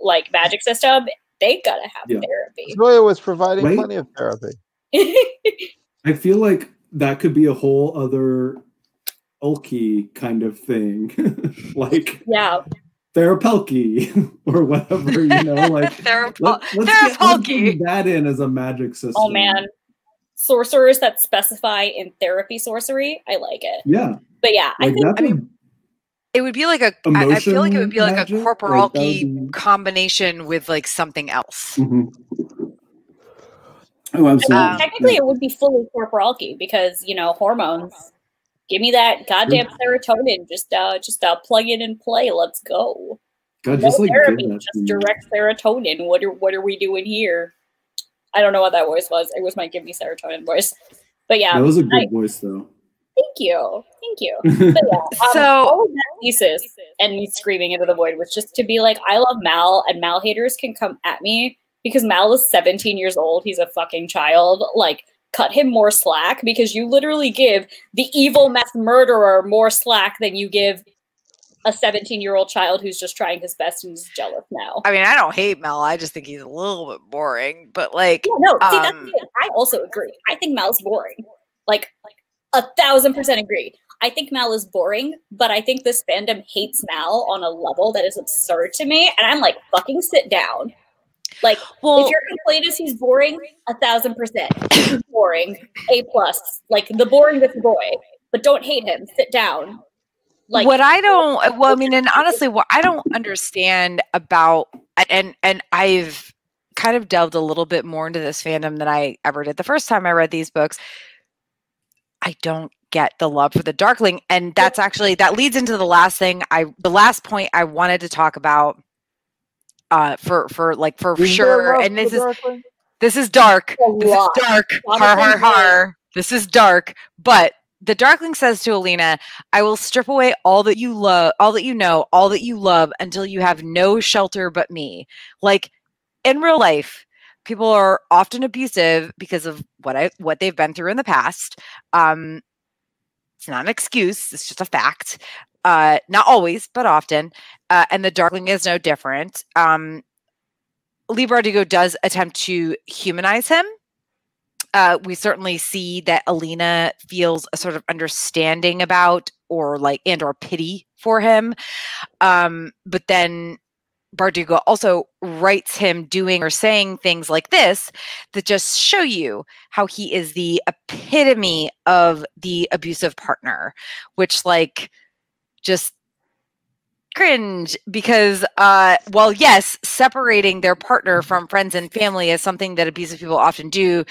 like magic system, they gotta have
Yeah.
therapy.
Zoya was providing
Right?
plenty of therapy.
I feel like that could be a whole other Ulky kind of thing, like
yeah.
Therapelky or whatever, you know, like
Therapel-
let, us get let's
Therapelky.
bring that in as a magic system.
Oh man. Sorcerers that specify in therapy sorcery, I like it.
yeah,
But yeah, I think
I mean, It would be like a. I, I feel like it would be like
Emotion
a
magic? Like, that
corporalki
be-
combination with like something else.
Mhm. Oh, absolutely.
Um,
technically
Yeah.
it would be fully corporalki because, you know, hormones. Give me that goddamn serotonin. Just uh just uh plug in and play. Let's go.
God,
No
just like
therapy,
give
just direct serotonin. What are what are we doing here? I don't know what that voice was. It was my give me serotonin voice. But yeah,
That was a good
I-
voice, though.
thank you. Thank you. But yeah, um,
So-
all of that thesis and me screaming into the void was just to be like, I love Mal, and Mal haters can come at me because Mal is 17 years old. He's a fucking child. Like, cut him more slack because you literally give the evil meth murderer more slack than you give a 17 year old child who's just trying his best and is jealous now.
I mean, I don't hate Mel. I just think he's a little bit boring. But like,
Yeah, no, see, that's
Um,
the. I also agree. I think Mel's boring. Like, like a thousand percent agree. I think Mal is boring, but I think this fandom hates Mal on a level that is absurd to me. And I'm like, fucking sit down. Like,
well,
if your complaint is he's boring, a thousand percent. Boring. A plus. Like the boring with boy. But don't hate him. Sit down. Like
what I don't, well, I mean, and honestly, what I don't understand about, and and I've kind of delved a little bit more into this fandom than I ever did the first time I read these books. I don't get the love for the darkling and that's actually that leads into the last thing i the last point i wanted to talk about uh for for like for
Is
sure and this is
Darkling?
this is dark. This is dark. Har har har. This is dark but the darkling says to alina i will strip away all that you love all that you know all that you love until you have no shelter but me. Like in real life people are often abusive because of what i what they've been through in the past. Um it's not an excuse it's just a fact. Uh not always but often. Uh, and the darkling is no different. Um bardugo does attempt to humanize him uh, we certainly see that Alina feels a sort of understanding about or like and or pity for him. Um, but then Bardugo also writes him doing or saying things like this that just show you how he is the epitome of the abusive partner, which like just cringe because uh while yes separating their partner from friends and family is something that abusive people often do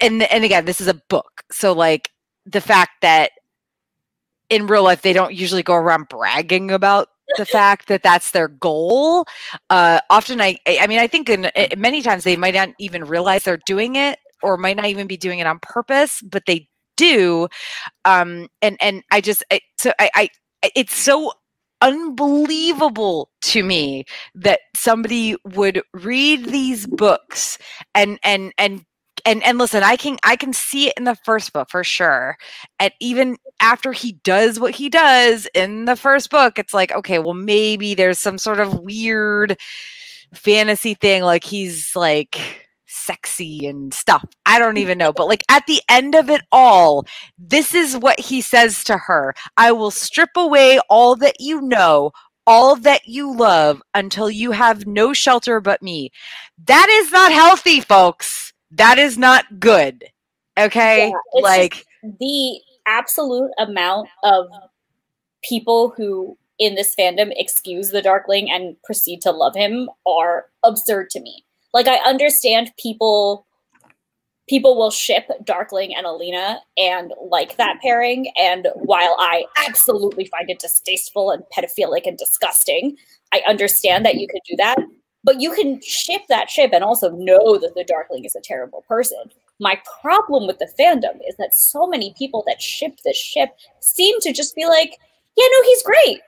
and and again this is a book. So like the fact that in real life they don't usually go around bragging about the fact that that's their goal. Uh often i i mean i think in, i many times they might not even realize they're doing it or might not even be doing it on purpose but they do. Um and and i just I, so i i it's so unbelievable to me that somebody would read these books and and and and and listen i can i can see it in the first book for sure and even after he does what he does in the first book it's like okay well maybe there's some sort of weird fantasy thing like he's like sexy and stuff. I don't even know but like at the end of it all this is what he says to her i will strip away all that you know all that you love until you have no shelter but me. That is not healthy folks that is not good okay
Yeah,
like
the absolute amount of people who in this fandom excuse the Darkling and proceed to love him are absurd to me. Like I understand people people will ship Darkling and Alina and like that pairing and while I absolutely find it distasteful and pedophilic and disgusting, I understand that you can do that. But you can ship that ship and also know that the Darkling is a terrible person. My problem with the fandom is that so many people that ship this ship seem to just be like, yeah, no, he's great.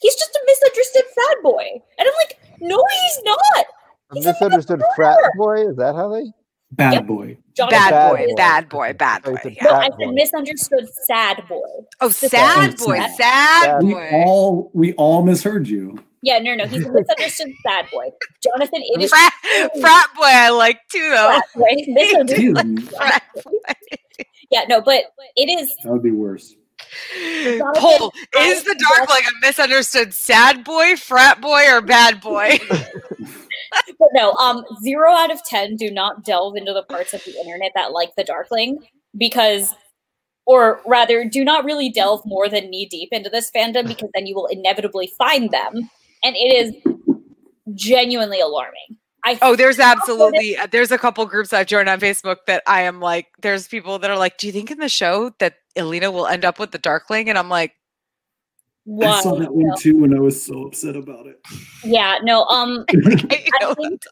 He's just a misunderstood fat boy. And I'm like, no, he's not. He's a
misunderstood frat boy? Is that how they?
Bad
Yep.
boy.
Jonathan
bad
Bad
boy
boy.
bad boy bad boy
thought you
yeah.
No, I said
boy.
misunderstood sad boy.
oh
Specific-
sad boy
Sad.
sad
Sad
We
boy
all we all misheard you.
Yeah, no, no, he's a misunderstood sad boy. Jonathan, it is
frat, frat boy i like too though
frat boy. Misunderstood.
Dude,
Frat
Yeah, no, but it is
that would be worse.
Poll, is the Darkling a misunderstood sad boy, frat boy, or bad boy?
but no, um, zero out of ten do not delve into the parts of the internet that like the Darkling because, or rather, do not really delve more than knee deep into this fandom because then you will inevitably find them, and it is genuinely alarming. I
oh, there's absolutely there's a couple groups I've joined on Facebook that I am like, there's people that are like, do you think in the show that Alina will end up with the Darkling? And I'm like,
why?
I saw that one too, and I was so upset about it.
Yeah, no, um,
you
I think-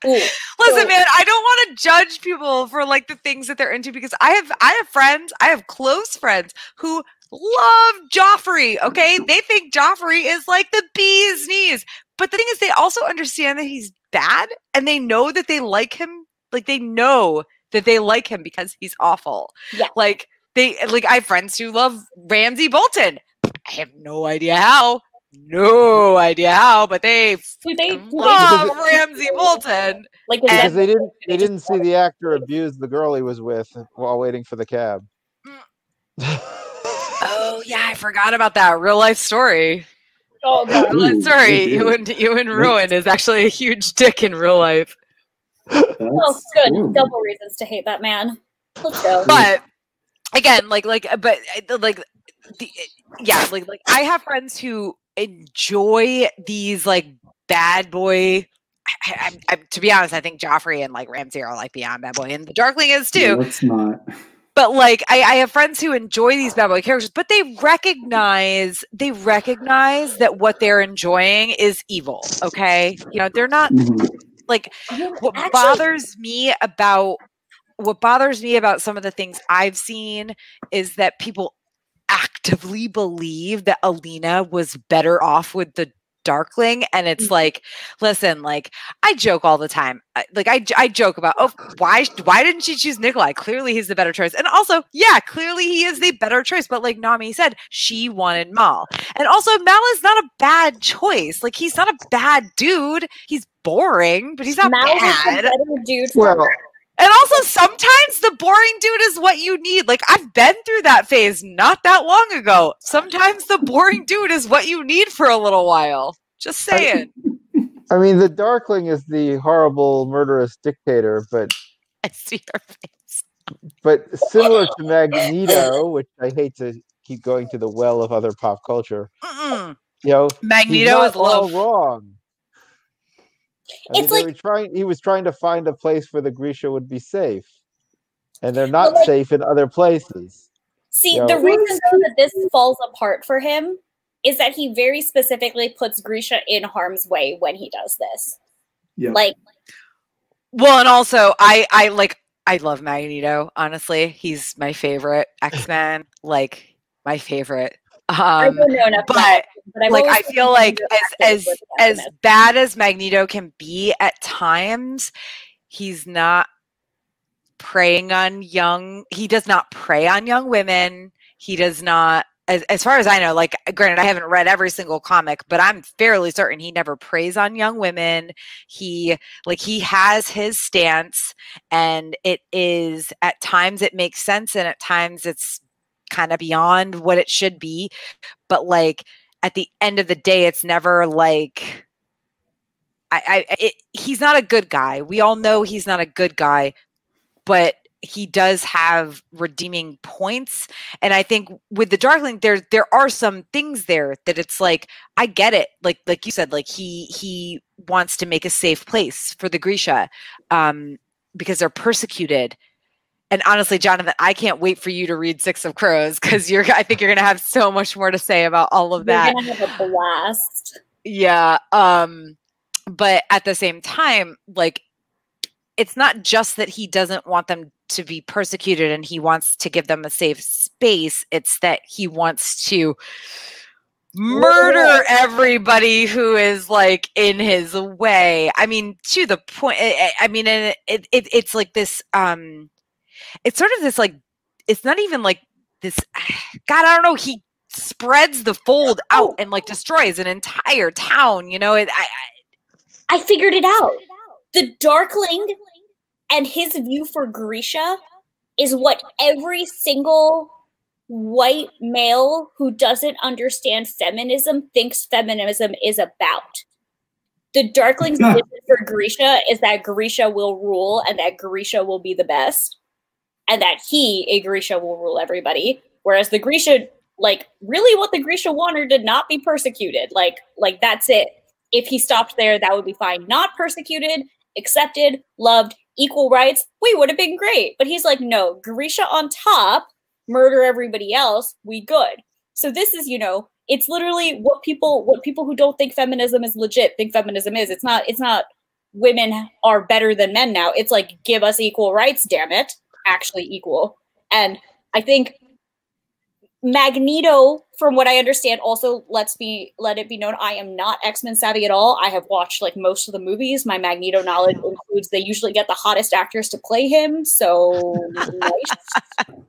ooh,
Listen,
So-
man, I don't want to judge people for like the things that they're into because I have I have friends, I have close friends who love Joffrey. Okay, they think Joffrey is like the bee's knees. But the thing is, they also understand that he's bad, and they know that they like him. Like they know that they like him because he's awful.
Yeah.
Like they like I have friends who love Ramsay Bolton. I have no idea how. No idea how, but they
do they, do they
love Ramsay Bolton.
like is
Because they didn't they didn't see the actor abuse the girl he was with while waiting for the cab.
Mm. Yeah, I forgot about that real life story.
oh god.
Real life story.
good
You and you and Rheon is actually a huge dick in real life.
Oh,
That's
good.
horrible.
Double reasons to hate that man. Let's go.
But again, like like but like the yeah, like like I have friends who enjoy these like bad boy. I, I, I, to be honest, I think Joffrey and like Ramsey are like beyond bad boy, and the Darkling is too.
let's not.
But like I, I have friends who enjoy these bad boy characters, but they recognize they recognize that what they're enjoying is evil. Okay, you know they're not
Mhm.
like what
actually-
bothers me about what bothers me about some of the things I've seen is that people actively believe that Alina was better off with the Darkling, and it's mm-hmm. like, listen, like I joke all the time, Like I- like I, j- I joke about, oh, why why didn't she choose Nikolai? Clearly, he's the better choice, and also, yeah, clearly he is the better choice. But like Nami said, she wanted Mal, and also Mal is not a bad choice. Like he's not a bad dude. He's boring, but he's not
Mal is the
bad.
better dude for
Well,
her.
And also, sometimes the boring dude is what you need. Like, I've been through that phase not that long ago. Sometimes the boring dude is what you need for a little while. Just saying.
I mean, the Darkling is the horrible, murderous dictator, but
I see your face.
but similar to Magneto, which I hate to keep going to the well of other pop culture.
Mm-mm.
You know,
Magneto is
all
love.
wrong. I
It's
mean,
like-
were trying. He was trying to find a place where the Grisha would be safe, and they're not
like-
safe in other places.
See,
Yo.
the reason though that this falls apart for him is that he very specifically puts Grisha in harm's way when he does this.
Yeah.
Like,
Well, and also, I, I like, I love Magneto. Honestly, he's my favorite X Men. Like, my favorite.
I
Um,
don't know
but
but
like I feel like as as as bad as Magneto can be at times, he's not preying on young. He does not prey on young women. He does not. As, as far as I know, like granted, I haven't read every single comic, but I'm fairly certain he never preys on young women. He like he has his stance, and it is at times it makes sense, and at times it's kind of beyond what it should be. But like at the end of the day, it's never like I, I it, he's not a good guy. We all know he's not a good guy, but he does have redeeming points. And I think with the Darkling, there there are some things there that it's like I get it. Like like you said, like he he wants to make a safe place for the Grisha um, because they're persecuted. And honestly, Jonathan, I can't wait for you to read Six of Crows because you're. I think you're going to have so much more to say about all of that.
You're
that.
gonna have a blast.
Yeah. Um, but at the same time, like it's not just that he doesn't want them to be persecuted and he wants to give them a safe space. It's that he wants to murder everybody who is like in his way. I mean, to the point. I, I mean, and it, it it's like this. Um, it's sort of this like. It's not even like this. God, I don't know. He spreads the fold oh. out and like destroys an entire town. You know, it. I, I,
I figured it out. The Darkling and his view for Grisha is what every single white male who doesn't understand feminism thinks feminism is about. The Darkling's vision for Grisha is that Grisha will rule and that Grisha will be the best, and that he, a Grisha, will rule everybody. Whereas the Grisha, like, really what the Grisha wanted did not be persecuted. Like, like that's it. If he stopped there, that would be fine. Not persecuted, accepted, loved, equal rights, we would have been great. But he's like, no, Grisha on top, murder everybody else, we good. So this is, you know, it's literally what people what people who don't think feminism is legit think feminism is. It's not it's not women are better than men now. It's like give us equal rights, damn it. Actually equal. And I think Magneto, from what I understand, also let's be let it be known I am not X Men savvy at all. I have watched like most of the movies. My Magneto knowledge includes they usually get the hottest actors to play him, so nice.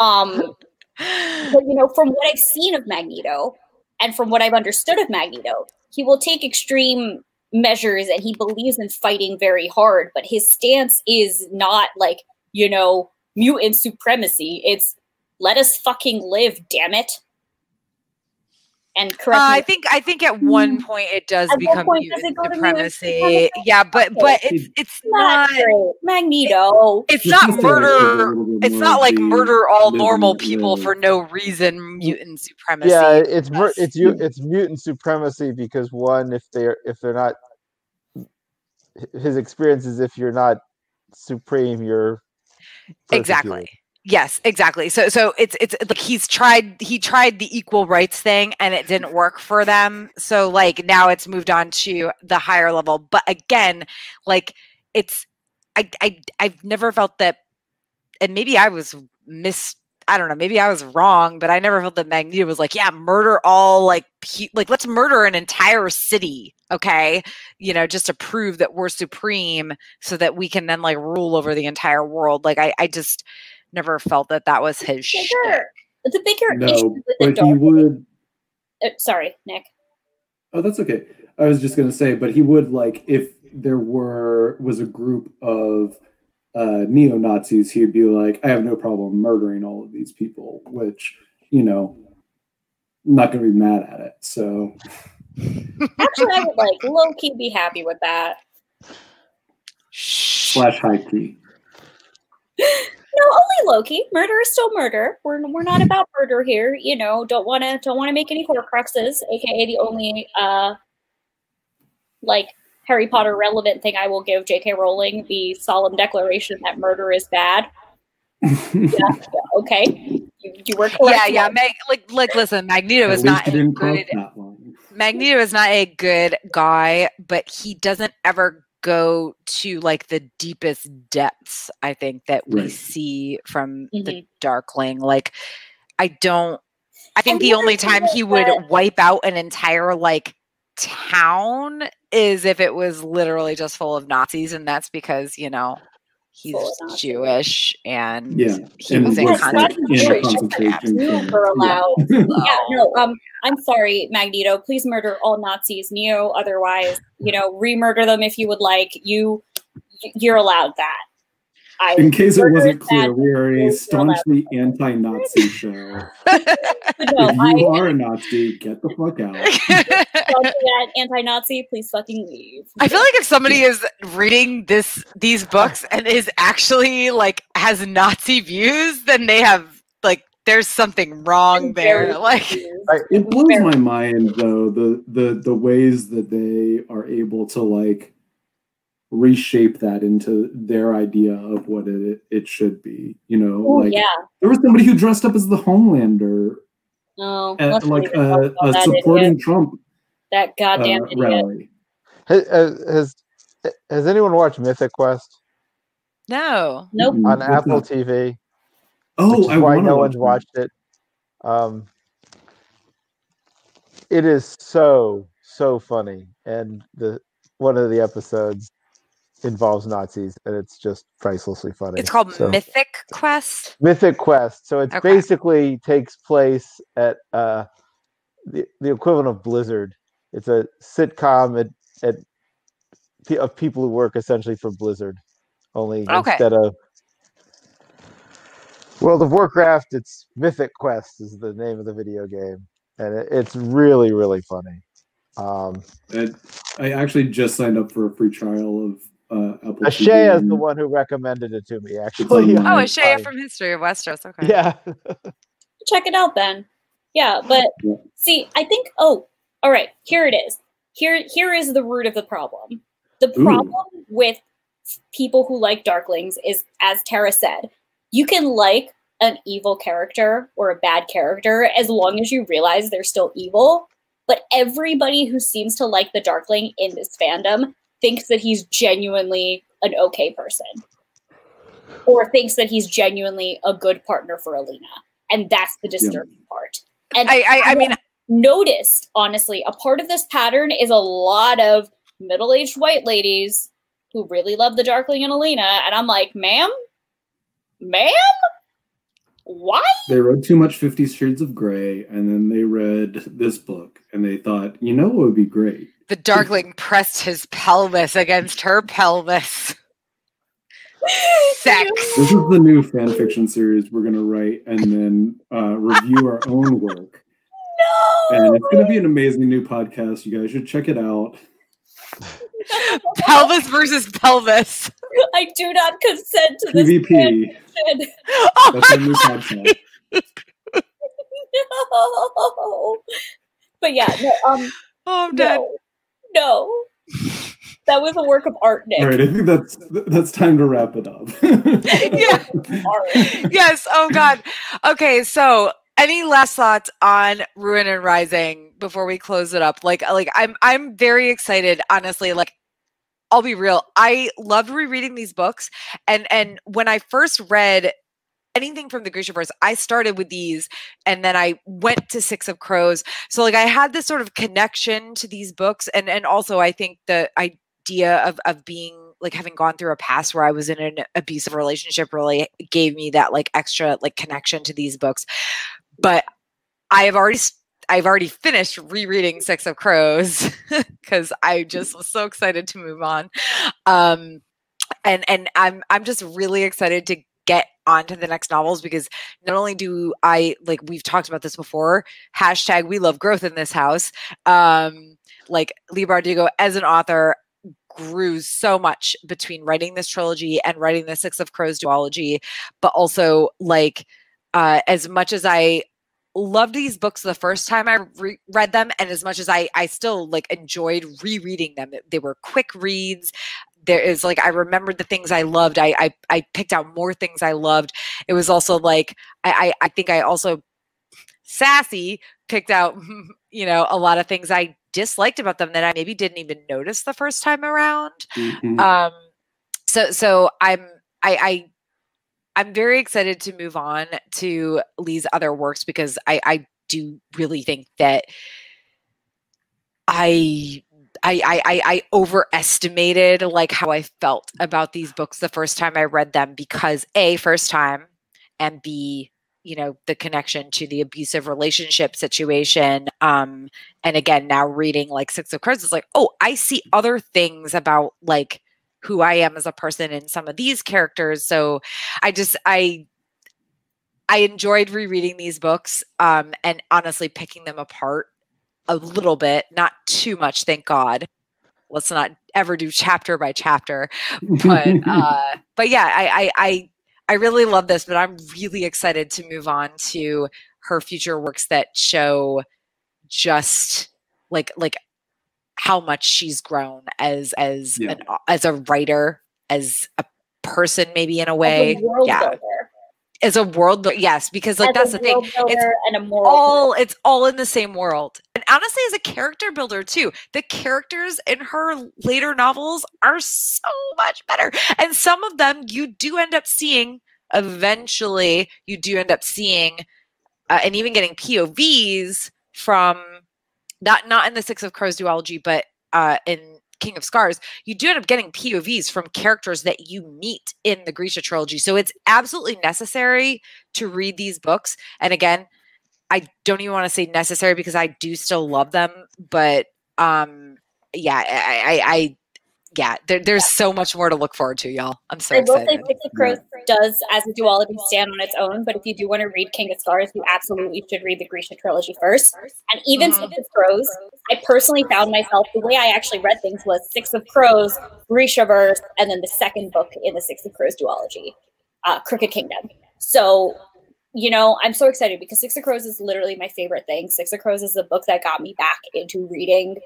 Um, but you know, from what I've seen of Magneto and from what I've understood of Magneto, he will take extreme measures and he believes in fighting very hard, but his stance is not like, you know, mutant supremacy. It's let us fucking live, damn it. And
Uh,
correct
I think I think at one point it does
At
become
point does
mutant
it go to mutant
supremacy.
supremacy?
Yeah, but
Okay.
but it's it's
not
not.
Magneto.
it's
It's
not
just a- a
murder. It's not like murder all normal people for no reason. Mutant supremacy.
Yeah, it's mur- it's you it's mutant supremacy because one, if they're if they're not, his experience is if you're not supreme, you're
exactly. Yes, exactly. So so it's it's like he's tried he tried the equal rights thing and it didn't work for them. So like now it's moved on to the higher level. But again, like it's I I I've never felt that and maybe I was mis I don't know, maybe I was wrong, but I never felt that Magneto was like, yeah, murder all like pe- like let's murder an entire city, okay? You know, just to prove that we're supreme so that we can then like rule over the entire world. Like I I just never felt that that was his shtick.
Bigger, the bigger issue
No,
with the
but he would.
uh, sorry, Nick.
Oh, that's okay. I was just gonna say, but he would like if there were was a group of uh, neo Nazis, he'd be like, I have no problem murdering all of these people, which you know, I'm not gonna be mad at it. So
Actually, I would like low key be happy with that.
slash high key.
No, only Loki. Murder is still murder. We're we're not about murder here. You know, don't want to don't want to make any Horcruxes, aka the only uh like Harry Potter relevant thing I will give J.K. Rowling the solemn declaration that murder is bad. Yeah, okay, you, you were correct.
Yeah, yeah.
Mom.
Mag- like like listen, Magneto
At
is
least
not
he
Magneto is not a good guy, but he doesn't ever go to like the deepest depths, I think, that we
Right.
see from the
Mhm.
Darkling. Like, I don't, I think
And
the
the
only time he would
that-
wipe out an entire like town is if it was literally just full of Nazis, and that's because, you know, he's
Full.
Jewish and
Yeah,
he
and
was in concentration camps.
concentration
You
camp.
were allowed.
Yeah.
Yeah, no, um, I'm sorry, Magneto. Please murder all Nazis. Neo, otherwise, you know, re-murder them if you would like. You, you're allowed that. I,
In case it wasn't clear, we are a staunchly anti-Nazi show.
No,
if
I,
you are a Nazi, get the fuck out.
that, anti-Nazi. Please fucking leave.
I feel like if somebody is reading this these books and is actually like has Nazi views, then they have like there's something wrong
I'm
there. Like.
It blows my mind though the the the ways that they are able to like reshape that into their idea of what it it should be. You know, like
yeah.
there was somebody who dressed up as the Homelander
No,
at
let's
like
not even
a,
talk about
a
that
supporting
idiot.
Trump
That
uh,
goddamn idiot.
rally.
Has, has has anyone watched Mythic Quest
no.
Nope.
On
what's
Apple
that?
TV? which
Oh,
is
I
why
want
no
to
one's watched it. Um, it is so so funny, and the one of the episodes involves Nazis, and it's just pricelessly funny.
It's called
So-
Mythic Quest.
Mythic Quest. So it
Okay.
basically takes place at uh, the the equivalent of Blizzard. It's a sitcom at, at of people who work essentially for Blizzard. Only
Okay.
instead of World of Warcraft, it's Mythic Quest is the name of the video game, and it, it's really really funny. Um,
And I actually just signed up for a free trial of uh, Apple.
Ashea is the one who recommended it to me. Actually,
my-
Oh,
Mm,
Ashaya from History of Westeros. Okay.
yeah.
check it out then. Yeah, but
Yeah.
see, I think oh, all right, here it is. Here here is the root of the problem. The
Ooh.
problem with people who like darklings is as Tara said, you can like an evil character or a bad character as long as you realize they're still evil. But everybody who seems to like the darkling in this fandom thinks that he's genuinely an okay person. Or thinks that he's genuinely a good partner for Alina. And that's the disturbing part. And
I, I, I mean,
noticed, honestly, a part of this pattern is a lot of middle aged white ladies who really love the Darkling and Alina. And I'm like, ma'am? Ma'am? Why?
They read too much Fifty Shades of Grey, and then they read this book, and they thought, you know, what would be great.
The Darkling pressed his pelvis against her pelvis. Sex.
This is the new fan fiction series we're gonna write, and then uh, review our own work.
No!
And it's gonna be an amazing new podcast. You guys should check it out.
pelvis versus pelvis.
I do not consent to this.
PvP.
Oh
That's
my
our new podcast.
no. But yeah, no, um,
Oh, I'm dead.
No, no. That was a work of art, Nick.
All right, I think that's that's time to wrap it up.
yeah. Yes. Oh God. Okay. So, any last thoughts on Ruin and Rising before we close it up? Like, like I'm I'm very excited. Honestly, like. I'll be real. I loved rereading these books, and and when I first read anything from the Grishaverse, I started with these, and then I went to Six of Crows. So like I had this sort of connection to these books, and and also I think the idea of of being like having gone through a past where I was in an abusive relationship really gave me that like extra like connection to these books. But I have already I've already finished rereading Six of Crows because I just was so excited to move on. Um and and I'm I'm just really excited to get onto the next novels because not only do I like we've talked about this before, hashtag we love growth in this house. Um like Leigh Bardugo as an author grew so much between writing this trilogy and writing the Six of Crows duology, but also like uh, as much as I loved these books the first time I re- read them, and as much as I I still like enjoyed rereading them, they were quick reads. There is like I remembered the things I loved. I I, I picked out more things I loved. It was also like I I, I think I also sassy picked out you know a lot of things I disliked about them that I maybe didn't even notice the first time around
Mhm.
um so so i'm i i i'm very excited to move on to leigh's other works because i i do really think that i I, I I overestimated like how I felt about these books the first time I read them because a first time and b you know the connection to the abusive relationship situation um and again now reading like six of crows is like oh i see other things about like who i am as a person in some of these characters. So i just i i enjoyed rereading these books um and honestly picking them apart a little bit not too much thank god let's not ever do chapter by chapter but uh but yeah I, I i i really love this but i'm really excited to move on to her future works that show just like like how much she's grown as as
Yeah.
an as a writer as a person maybe in a way
a
yeah
builder.
As a world yes because like
As
that's the thing.
builder
it's
and a moral
all it's all in the same world. And honestly as a character builder too the characters in her later novels are so much better. And some of them you do end up seeing eventually you do end up seeing uh, and even getting povs from not not in the six of crows duology but uh in king of scars you do end up getting povs from characters that you meet in the grisha trilogy. So it's absolutely necessary to read these books. And again i don't even want to say necessary because i do still love them but um yeah i i, I yeah there, there's so much more to look forward to y'all i'm so
I will say
excited
Six of Crows does, as a duology, stand on its own. But if you do want to read King of Scars, you absolutely should read the Grisha trilogy first. And even
Mhm.
Six of Crows, I personally found myself the way I actually read things was Six of Crows, Grishaverse, and then the second book in the Six of Crows duology, uh, Crooked Kingdom. So, you know, I'm so excited because Six of Crows is literally my favorite thing. Six of Crows is the book that got me back into reading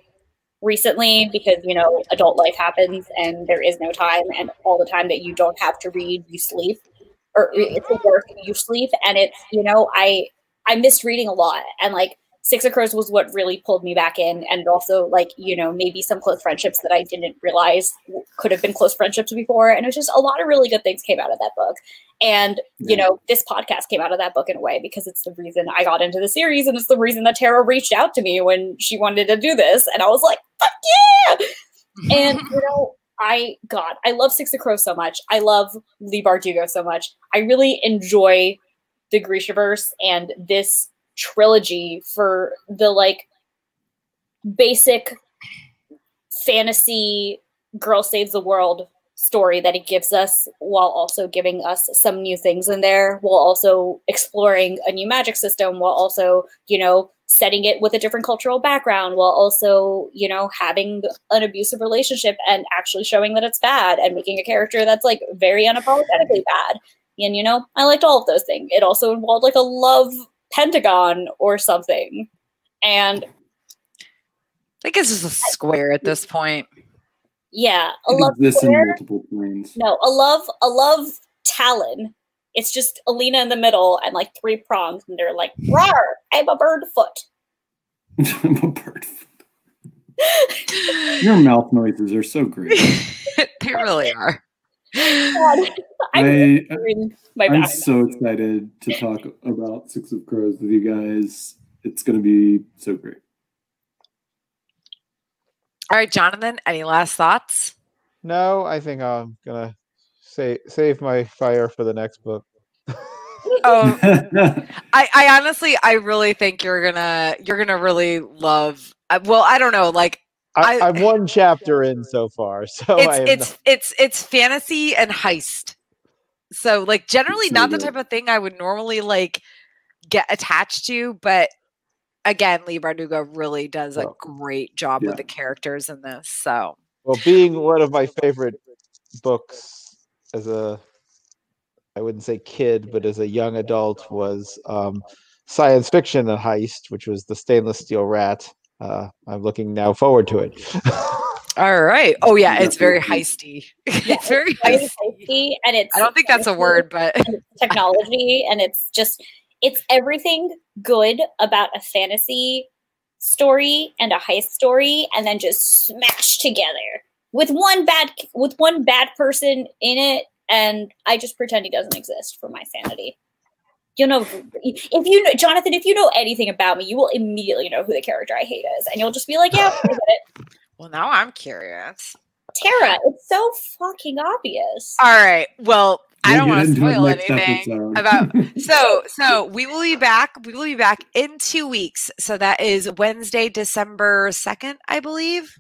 recently because you know adult life happens and there is no time and all the time that you don't have to read you sleep. Or it's work you sleep and it's you know i i missed reading a lot and like six of crows was what really pulled me back in and also like you know maybe some close friendships that i didn't realize could have been close friendships before and it was just a lot of really good things came out of that book and you
Yeah.
know this podcast came out of that book in a way because it's the reason i got into the series and it's the reason that tara reached out to me when she wanted to do this and i was like fuck yeah and you know, I God, I love Six of Crows so much. I love Leigh Bardugo so much. I really enjoy the Grishaverse and this trilogy for the like basic fantasy girl saves the world story that it gives us while also giving us some new things in there while also exploring a new magic system while also you know setting it with a different cultural background while also you know having an abusive relationship and actually showing that it's bad and making a character that's like very unapologetically bad. And you know i liked all of those things. It also involved like a love pentagon or something and
I think it's just a square at this point.
Yeah, a
It
love
exists in
square.
multiple planes.
No, a love, a love talon. It's just Alina in the middle and like three prongs, and they're like, "Rar, I'm a bird foot."
I'm a bird. foot. Your mouth noises are so great.
they really are.
God, I'm
I,
my
I'm so excited to talk about Six of Crows with you guys. It's going to be so great.
All right, Jonathan, any last thoughts?
No, I think I'm gonna save save my fire for the next book.
Oh, I, I honestly, I really think you're gonna, you're gonna really love. uh, Well, I don't know, like
I, I'm one chapter in so far, so I
it's
have
it's it's it's fantasy and heist. So like generally not the
good.
type of thing I would normally like get attached to, but again, Leigh Bardugo really does a
Oh.
great job
Yeah.
with the characters in this. So
Well, being one of my favorite books as a, I wouldn't say kid, but as a young adult was um, science fiction and heist, which was the stainless steel rat. Uh, I'm looking now forward to it.
all right. Oh yeah, it's very heisty.
Yeah,
it's very
Very
heisty.
and it's
I don't think that's a word, but
and technology, and it's just it's everything good about a fantasy story and a heist story, and then just smashed together with one bad with one bad person in it, and I just pretend he doesn't exist for my sanity. You know, if you know Jonathan, if you know anything about me, you will immediately know who the character I hate is, and you'll just be like, "Yeah, I get it."
well, now I'm curious.
Tara, it's so fucking obvious.
All right. Well, I
We'll
don't want to spoil anything about so so we will be back we will be back in two weeks so that is wednesday december 2nd i believe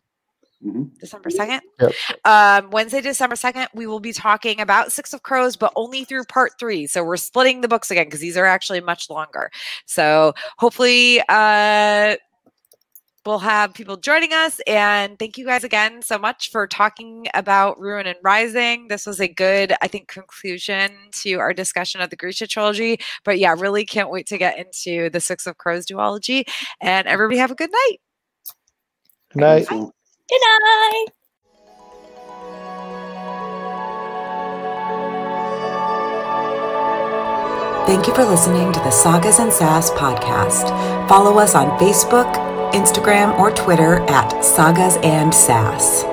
Mhm.
december 2nd
Yep.
um wednesday december 2nd we will be talking about six of crows but only through part three so we're splitting the books again because these are actually much longer so hopefully uh we'll have people joining us and thank you guys again so much for talking about ruin and rising this was a good i think conclusion to our discussion of the grisha trilogy but yeah really can't wait to get into the six of crows duology and everybody have a good night
Good night.
So-
Good night.
Thank you for listening to the Sagas and Sass podcast. Follow us on Facebook, Instagram, or Twitter at Sagas and Sass.